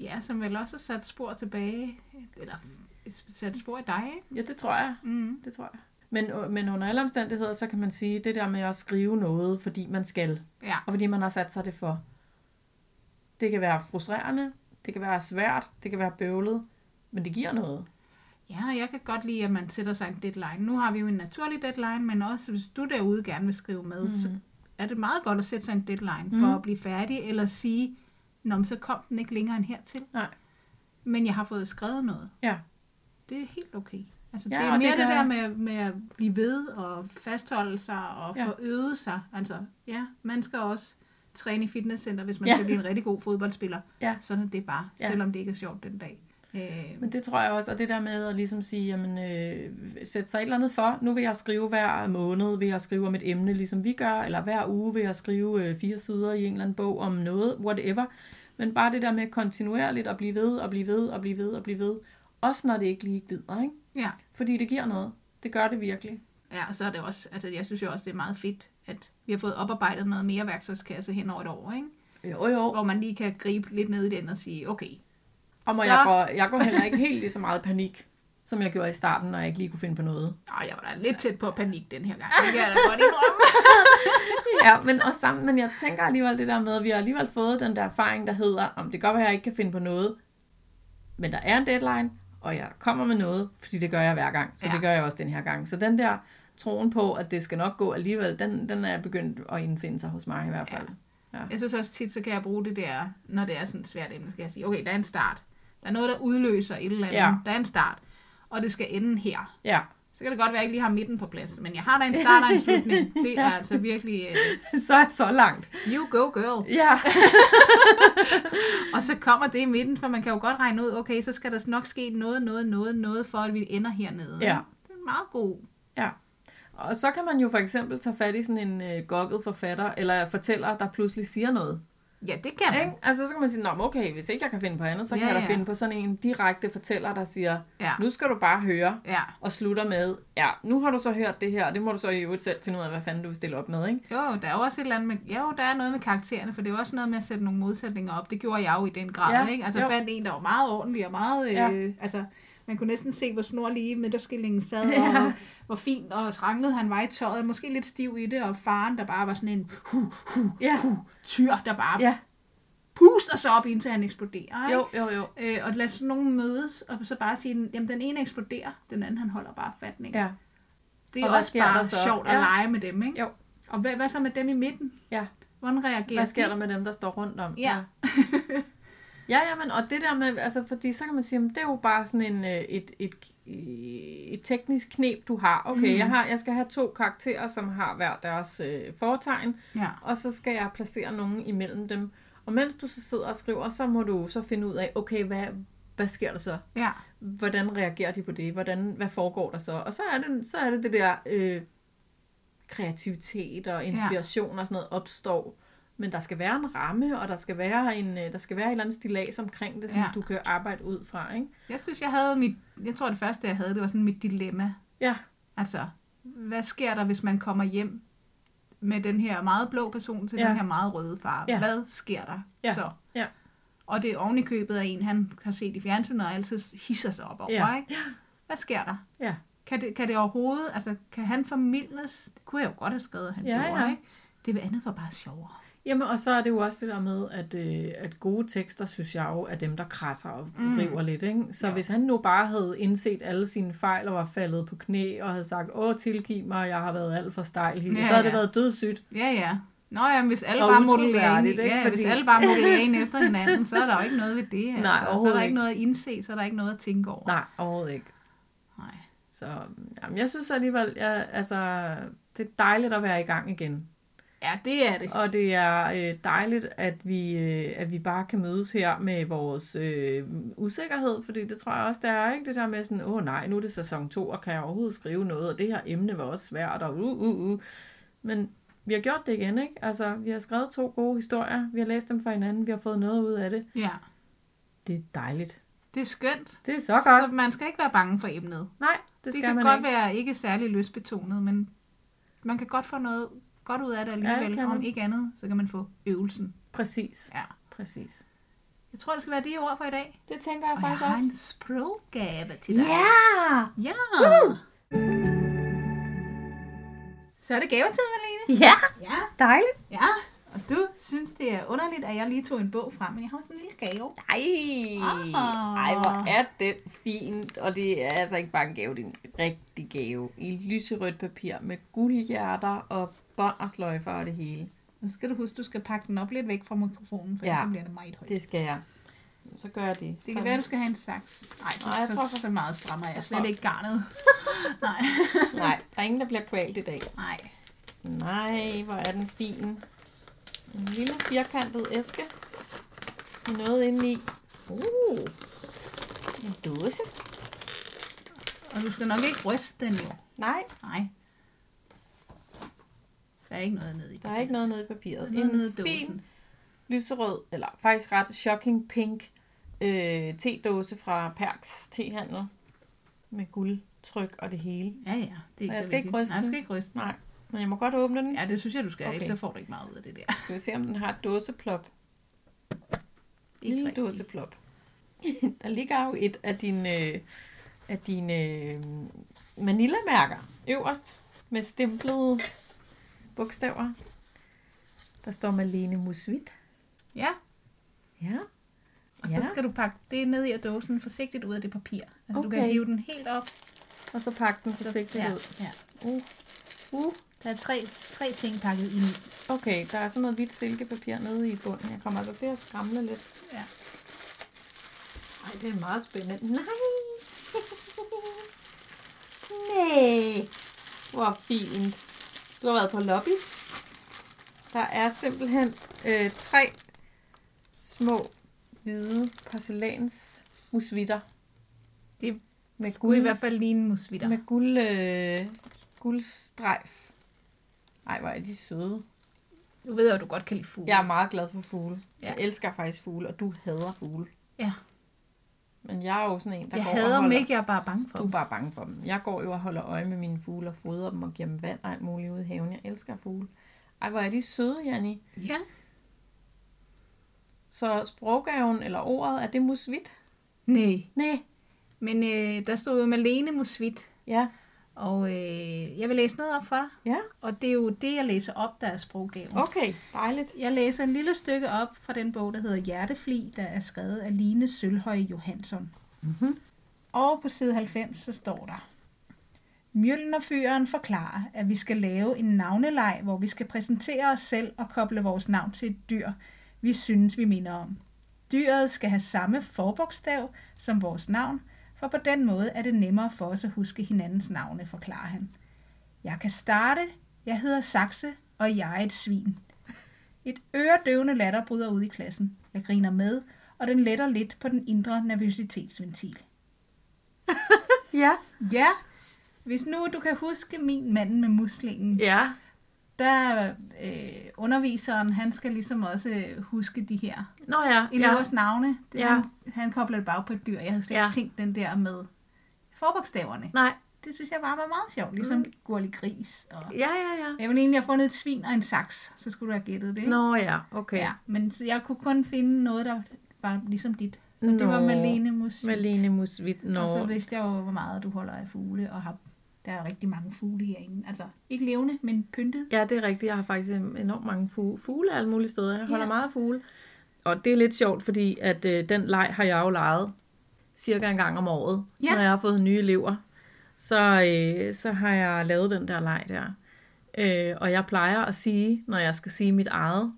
ja, som vel også har sat spor tilbage, eller sat spor i dig, ikke? Ja, det tror jeg. Mm. Det tror jeg. Men, men under alle omstændigheder, så kan man sige, det der med at skrive noget, fordi man skal, Ja. og fordi man har sat sig det for. Det kan være frustrerende, det kan være svært, det kan være bøvlet, men det giver noget. Ja, jeg kan godt lide, at man sætter sig en deadline. Nu har vi jo en naturlig deadline, men også hvis du derude gerne vil skrive med, mm. så er det meget godt at sætte sig en deadline for Mhm. at blive færdig, eller sige, Nå, så kom den ikke længere end hertil. Nej. Men jeg har fået skrevet noget. Ja. Det er helt okay. Altså, Ja, det er mere det det, der med, med at blive ved og fastholde sig og Ja. få øvet sig. Altså, ja, man skal også træne i fitnesscenter, hvis man Ja. skal blive en rigtig god fodboldspiller. Ja. Sådan er det bare, Ja. selvom det ikke er sjovt den dag. Øh, Men det tror jeg også, og det der med at ligesom sige, jamen, øh, sætte sig et eller andet for, nu vil jeg skrive hver måned, vil jeg skrive om et emne, ligesom vi gør, eller hver uge vil jeg skrive øh, fire sider i en eller anden bog om noget, whatever. Men bare det der med kontinuerligt at blive ved, og blive ved, og blive ved, og blive ved. Også når det ikke lige glider, ikke? ja. Fordi det giver noget. Det gør det virkelig. Ja, og så er det også, altså jeg synes jo også, det er meget fedt, at vi har fået oparbejdet noget mere værktøjskasse hen over et år, ikke? Jo, jo. Hvor man lige kan gribe lidt ned i den og sige, okay, Og må så- jeg, går, jeg går heller ikke helt lige så meget panik, som jeg gjorde i starten, når jeg ikke lige kunne finde på noget. Ej, jeg var da lidt tæt på panik den her gang. Det kan jeg da godt indrømme. Ja, men, også sammen, men jeg tænker alligevel det der med, at vi har alligevel fået den der erfaring, der hedder, om det godt at jeg ikke kan finde på noget, men der er en deadline, og jeg kommer med noget, fordi det gør jeg hver gang. Så Ja. ja. det gør jeg også den her gang. Så den der troen på, at det skal nok gå alligevel, den, den er begyndt at indfinde sig hos mig i hvert fald. Ja. Jeg synes også tit, så kan jeg bruge det der, når det er sådan et svært emne, skal jeg sige, okay, der er en start. Der er noget, der udløser et eller andet. Ja. Der er en start. Og det skal ende her. Ja, Så kan det godt være, at jeg ikke lige har midten på plads. Men jeg har da en start og en slutning. Det er altså virkelig, uh, så er så langt. you go girl. Ja. Og så kommer det i midten, for man kan jo godt regne ud, okay, så skal der nok ske noget, noget, noget, noget, for at vi ender hernede. Ja. Det er meget god. Ja. Og så kan man jo for eksempel tage fat i sådan en øh, gokket forfatter, eller fortæller, der pludselig siger noget. Ja, det kan man. Ikke? Altså, så kan man sige, Nå, okay, hvis ikke jeg kan finde på andet, så kan Ja, jeg da ja. finde på sådan en direkte fortæller, der siger, Ja. nu skal du bare høre, Ja. og slutter med, ja, nu har du så hørt det her, og det må du så i øvrigt selv finde ud af, hvad fanden du vil stille op med, ikke? Jo, der er jo også et eller andet med, jo, der er noget med karaktererne, for det er jo også noget med at sætte nogle modsætninger op. Det gjorde jeg jo i den grad, Ja, ikke? Altså, jo. fandt en, der var meget ordentlig og meget, øh, Ja. altså, man kunne næsten se, hvor snorlige midterskillingen sad, Ja. og hvor fint og ranglet han var i tøjet, måske lidt stiv i det, og faren, der bare var sådan en hu, hu, Ja, tyr, der bare ja, puster sig op, indtil han eksploderer, ikke? jo, jo, jo. Øh, og lad sådan nogen mødes, og så bare sige, jamen den ene eksploderer, den anden han holder bare fat? Ja, Det er Og også bare så? sjovt at Ja. lege med dem, ikke? Jo. Og hvad, hvad så med dem i midten? ja. Hvordan reagerer Hvad sker de? der med dem, der står rundt om? Ja. Ja, ja, men og det der med, altså fordi så kan man sige, jamen, det er jo bare sådan en, øh, et, et, et teknisk knep, du har. Okay, Mm. jeg, har, jeg skal have to karakterer, som har hver deres øh, foretegn, Ja. og så skal jeg placere nogen imellem dem. Og mens du så sidder og skriver, så må du så finde ud af, okay, hvad, hvad sker der så? Ja. Hvordan reagerer de på det? Hvordan, hvad foregår der så? Og så er det, så er det, det der øh, kreativitet og inspiration og sådan noget opstår. Men der skal være en ramme, og der skal være en, øh, der skal være et eller andet stilas omkring det, som Ja. du kan arbejde ud fra, ikke? Jeg synes, jeg havde mit... Jeg tror, det første, jeg havde, det var sådan mit dilemma. Ja, Altså, hvad sker der, hvis man kommer hjem med den her meget blå person til Ja. den her meget røde far? Ja. Hvad sker der Ja. så? Ja. Og det er købet af en, han har set i fjernsynet og altid hisser sig op over, Ja. ikke? Hvad sker der? ja, Kan det, kan det overhovedet, altså kan han formidles? Det kunne jeg jo godt have skrevet, at han Ja, gjorde, ja. ikke? Det andet var bare sjovere. Jamen, og så er det jo også det der med, at, øh, at gode tekster, synes jeg jo, er dem, der krasser og mm. river lidt. Ikke? Så ja. hvis han nu bare havde indset alle sine fejl og var faldet på knæ og havde sagt, åh, tilgiv mig, jeg har været alt for stejl, hele, Ja, så havde ja. det været dødssygt. Ja, ja. Nå ja, men hvis alle Og bare modellerer ind, ikke? ja, Fordi- hvis alle bare modellerer ind efter hinanden, så er der jo ikke noget ved det. Altså. Nej, så er der ikke ikke. noget at indse, så er der ikke noget at tænke over. Nej, overhovedet ikke. Nej. Så jamen, jeg synes alligevel, jeg, altså, det er dejligt at være i gang igen. Ja, det er det. Og det er øh, dejligt, at vi, øh, at vi bare kan mødes her med vores øh, usikkerhed, fordi det tror jeg også, der er ikke det der med sådan, åh oh, nej, nu er det sæson 2, og kan jeg overhovedet skrive noget, og det her emne var også svært, og uh, uh, uh. Men vi har gjort det igen, ikke? Altså, vi har skrevet to gode historier, vi har læst dem for hinanden, vi har fået noget ud af det. Ja, Det er dejligt. det er skønt. Det er så godt. Så man skal ikke være bange for emnet. Nej, det Det skal kan man godt ikke. være ikke særlig lystbetonet, men man kan godt få noget godt ud af det alligevel. kan Om ikke andet, så kan man få øvelsen. Præcis. Ja. Præcis. Jeg tror, det skal være de ord for i dag. Det tænker jeg Og jeg faktisk har også. en sproggave til dig. Ja! Ja! Så er det gavetid, Malene. Ja, Ja, dejligt. ja. Og du synes, det er underligt, at jeg lige tog en bog frem, men jeg har sådan en lille gave. Nej, Ah. ej, hvor er den fin. Og det er altså ikke bare en gave, det er en rigtig gave. I lyserødt papir med guldhjerter og bånd og sløjfer og det hele. Og så skal du huske, du skal pakke den op lidt væk fra mikrofonen, for Ja. ellers bliver det meget højt. Det, skal jeg. Så gør jeg det. det kan være, du skal have en saks. Nej, så, Nej, jeg så, tror så, så meget strammer jeg. Jeg slet tror- ikke garnet. Nej. Nej, der er ingen, der bliver kvalt i dag. Nej. Nej, hvor er den fin. En lille firkantet æske. Noget inde i. Uh, en dåse. Og du skal nok ikke ryste den jo. Nej, Nej. Der er ikke noget nede i der er ikke noget nede i papiret. Der er noget nede i En dåsen. fin lyserød, eller faktisk ret shocking pink øh, te-dåse fra Perks tehandel. Med guldtryk og det hele. Ja, ja. Det er ikke Og jeg skal ikke ryste Nej, den. skal ikke ryste. Nej, men jeg må godt åbne den. Ja, det synes jeg, du skal. Okay. Okay. Så får du ikke meget ud af det der. Skal vi se, om den har et dåseplop. Ikke Lille rigtigt. dåseplop. Der ligger jo et af dine, øh, af dine øh, Manila-mærker øverst med stemplede bogstaver. Der står Malene Musvit. Ja, Ja. og så Ja. skal du pakke det ned i dåsen forsigtigt ud af det papir. Altså, du kan Okay. hive den helt op. Og så pakke den forsigtigt ja, ud. ja. Uh, uh, Der er tre, tre ting pakket ind i. Okay, der er sådan noget hvidt silkepapir nede i bunden. Jeg kommer altså til at skramle lidt. Ja. Ej, det er meget spændende. Nej! Nej! Hvor fint. Du har været på lobbies. Der er simpelthen øh, tre små hvide porcelæns musvitter. Det med Skulle i guld, hvert fald ligne en musvitter. med guld, øh, guldstrejf. Ej, hvor er de søde. Du ved jo, at du godt kan lide fugle. Jeg er meget glad for fugle. Ja. Jeg elsker faktisk fugle, og du hader fugle. Ja. Men jeg er jo sådan en, der jeg går hader og dem holder... ikke, jeg er bare bange for Du er dem. bare bange for dem. Jeg går jo og holder øje med mine fugle og fodrer dem og giver dem vand og alt muligt ude i haven. Jeg elsker fugle. Ej, hvor er de søde, Janni. Ja. Så sproggaven eller ordet, er det musvit? Nej. Nej. Men øh, der stod jo Malene Musvit, Ja. Og øh, jeg vil læse noget op for dig. Ja. Og det er jo det, jeg læser op, der er sproggaven. Okay, dejligt. Jeg læser en lille stykke op fra den bog, der hedder Hjertefli, der er skrevet af Line Sølhøj Johansson. Mhm. Og på side 90, så står der, Mjølnerfyren forklarer, at vi skal lave en navneleg, hvor vi skal præsentere os selv og koble vores navn til et dyr, vi synes, vi minder om. Dyret skal have samme forbogstav som vores navn, for på den måde er det nemmere for os at huske hinandens navne, forklarer han. Jeg kan starte. Jeg hedder Saxe, og jeg er et svin. Et øredøvende latter bryder ud i klassen. Jeg griner med, og den letter lidt på den indre nervøsitetsventil. Ja. Ja, hvis nu du kan huske min mand med muslingen, Ja. Der øh, underviseren, han skal ligesom også øh, huske de her Nå ja. elevers navne. Det, Ja. han, han kobler det bare på et dyr. Jeg havde slet Ja. ikke tænkt den der med forbogstaverne. Nej. Det synes jeg bare var meget sjovt, ligesom mm. Gurli Gris. Og Ja, ja, ja. jeg ville egentlig have fundet et svin og en saks, så skulle du have gættet det. ikke? Nå ja, okay. Ja, men jeg kunne kun finde noget, der var ligesom dit. Og det var Nå. Malene Musvit. Malene Musvit. Nå. Og så vidste jeg jo, hvor meget du holder af fugle, og har, der er rigtig mange fugle herinde. Altså, ikke levende, men pyntet. Ja, det er rigtigt. Jeg har faktisk enormt mange fugle, fugle alle mulige steder. Jeg holder Ja. meget af fugle. Og det er lidt sjovt, fordi at øh, den leg har jeg jo lejet cirka en gang om året, Ja. når jeg har fået nye elever. Så, øh, så har jeg lavet den der leg der. Øh, og jeg plejer at sige, når jeg skal sige mit eget,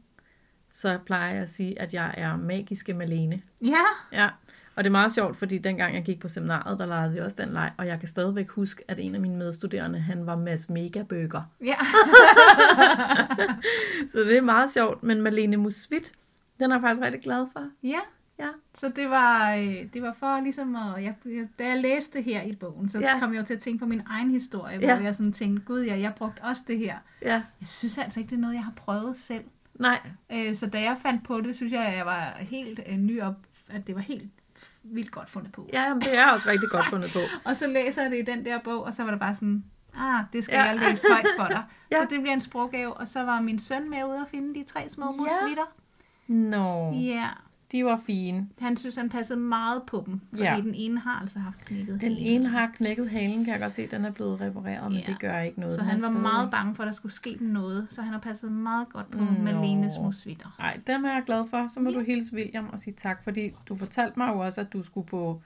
så plejer jeg at sige, at jeg er magiske Malene. Ja, Ja, og det er meget sjovt, fordi dengang jeg gik på seminaret, der legede vi også den leg, og jeg kan stadigvæk huske, at en af mine medstuderende, han var Mads Megabøger. ja. Så det er meget sjovt, men Malene Musvit, den er jeg faktisk rigtig glad for. ja. Ja. Så det var, øh, det var for ligesom at, jeg, da jeg læste det her i bogen, så ja. kom jeg jo til at tænke på min egen historie, hvor Ja. jeg sådan tænkte, gud ja, jeg brugte også det her. Ja, Jeg synes altså ikke, det er noget, jeg har prøvet selv. nej, Øh, så da jeg fandt på det, synes jeg, at jeg var helt øh, ny op, at det var helt vildt godt fundet på. ja, jamen, det er også rigtig godt fundet på. Og så læser jeg det i den der bog, og så var det bare sådan, ah, det skal Ja. ja. jeg læse højt for dig. Ja. ja. Så det bliver en sproggave, og så var min søn med ude og finde de tre små Ja. musvitter. Nå, Ja, de var fine. han synes, han passede meget på dem, fordi Ja. den ene har altså haft knækket Den halen. ene har knækket halen, kan jeg godt se, den er blevet repareret, men Ja. det gør ikke noget. Så han var stadig- meget bange for, at der skulle ske noget, så han har passet meget godt på mm, Malenes musvitter. Nej, dem er jeg glad for. Så må Ja. du hilse William og sige tak, fordi du fortalte mig jo også, at du skulle på...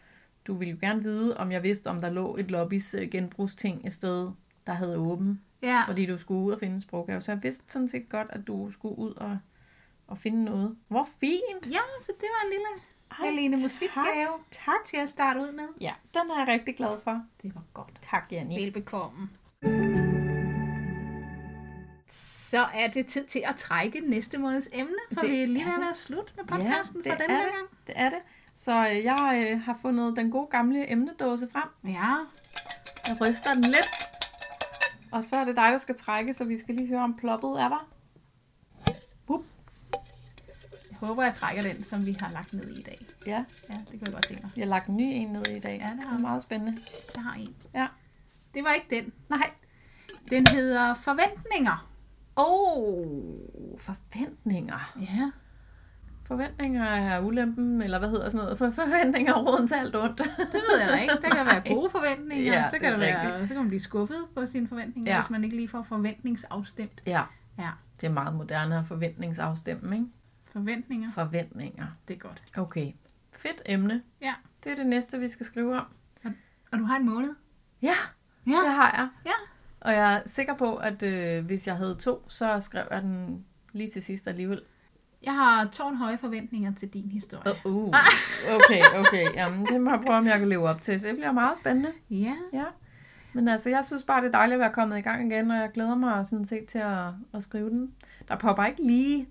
Du ville jo gerne vide, om jeg vidste, om der lå et lobbys øh, genbrugsting et sted, der havde åben, Ja, fordi du skulle ud og finde en sproggave. Så jeg vidste sådan set godt, at du skulle ud og, og finde noget. Hvor fint! ja, så det var en lille Ej, tak. Musvit-gave Tak. til at starte ud med. Ja, den er jeg rigtig glad for. Det var godt. Tak, Janni. Velbekomme. Så er det tid til at trække næste måneds emne, for Det vi er lige ved at være slut med podcasten Ja, for denne her det. gang. Det er det. Så øh, jeg øh, har fundet den gode gamle emnedåse frem. Ja, Jeg ryster den lidt. Og så er det dig, der skal trække, så vi skal lige høre, om ploppet er der. Wup. jeg håber, jeg trækker den, som vi har lagt ned i i dag. Ja, Ja, det kan jeg godt tænke mig. jeg har lagt en ny en ned i dag. Ja, det har det er meget spændende. Jeg har en. Ja. Det var ikke den. Nej. Den hedder Forventninger. Oh, forventninger. Ja. Forventninger er ulempen, eller hvad hedder sådan noget? For forventninger er råden til alt ondt. Det ved jeg da ikke. Der kan være gode forventninger. Ja, så, det kan er der være, rigtigt. så kan man blive skuffet på sine forventninger, Ja. ja. hvis man ikke lige får forventningsafstemt. ja, Ja, det er meget moderne at forventningsafstemme, ikke? Forventninger. Forventninger. Det er godt. Okay. Fedt emne. Ja. Det er det næste, vi skal skrive om. Og du har en måned? Ja, Ja. det har jeg. Ja. Og jeg er sikker på, at øh, hvis jeg havde to, så skrev jeg den lige til sidst alligevel. Jeg har tårnhøje forventninger til din historie. Uh, uh. Okay, okay. Jamen, det må jeg prøve, om jeg kan leve op til. Det bliver meget spændende. Ja, Ja. Men altså, jeg synes bare, det er dejligt at være kommet i gang igen, og jeg glæder mig sådan set til at, at skrive den. Der popper ikke lige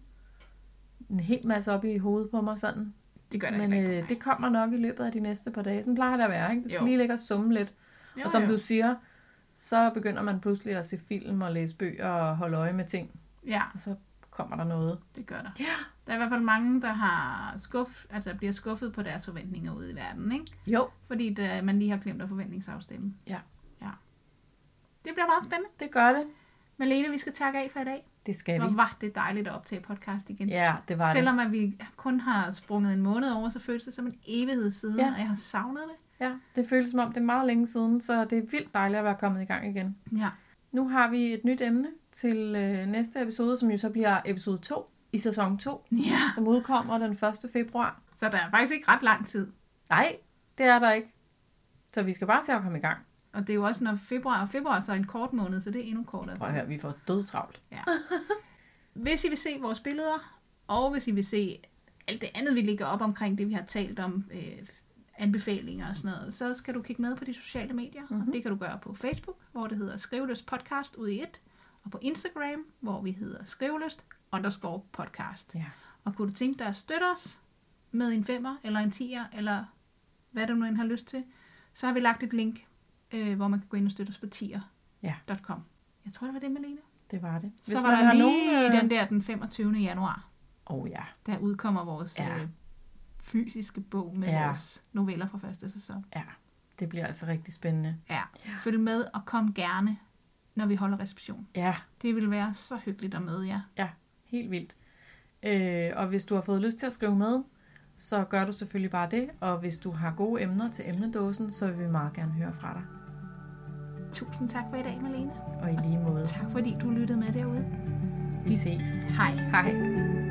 en hel masse op i hovedet på mig sådan. det gør det Men ikke. øh, det kommer nok i løbet af de næste par dage. Sådan plejer det at være, ikke? Det skal Jo. lige ligge og summe lidt. Jo, og som jo. du siger, så begynder man pludselig at se film og læse bøger og holde øje med ting. Ja, Og så kommer der noget. det gør der. Ja. Der er i hvert fald mange, der har skuff, altså bliver skuffet på deres forventninger ude i verden, ikke? Jo, Fordi det, man lige har glemt at forventningsafstemme. Ja. ja. Det bliver meget spændende. det gør det. Malene, vi skal takke af for i dag. Det skal Hvor vi. var det dejligt at optage podcast igen. Ja, det var det. Selvom at vi kun har sprunget en måned over, så føles det som en evighed siden, Ja. og jeg har savnet det. Ja, det føles som om, det er meget længe siden, så det er vildt dejligt at være kommet i gang igen. Ja. Nu har vi et nyt emne til øh, næste episode, som jo så bliver episode 2 i sæson 2, ja. som udkommer den 1. februar. Så der er faktisk ikke ret lang tid. Nej, det er der ikke. Så vi skal bare se at komme i gang. Og det er jo også, når februar og februar så er en kort måned, så det er endnu kortere. Prøv at høre, vi får dødtravlt. Ja. Hvis I vil se vores billeder, og hvis I vil se alt det andet, vi ligger op omkring det, vi har talt om, øh, anbefalinger og sådan noget, så skal du kigge med på de sociale medier. Mm-hmm. Det kan du gøre på Facebook, hvor det hedder Skriveløst Podcast ud i et, og på Instagram, hvor vi hedder Skriveløst underscore podcast. Ja. Og kunne du tænke dig at støtte os med en femmer, eller en tier, eller hvad du nu end har lyst til, så har vi lagt et link, øh, hvor man kan gå ind og støtte os på tier.com. Jeg tror, det var det, Malene. Det var det. Så var der lige øh, den der den 25. januar, oh, ja. der udkommer vores Ja. ja. øh, fysiske bog med Ja. ja. vores noveller fra første sæson. Ja, det bliver altså rigtig spændende. Ja. Følg med og kom gerne, når vi holder reception. Ja, Det vil være så hyggeligt at møde jer. ja, helt vildt. Øh, og hvis du har fået lyst til at skrive med, så gør du selvfølgelig bare det. Og hvis du har gode emner til emnedåsen, så vil vi meget gerne høre fra dig. Tusind tak for i dag, Malene. Og i lige måde. Tak fordi du lyttede med derude. Vi ses. Hej. Hej.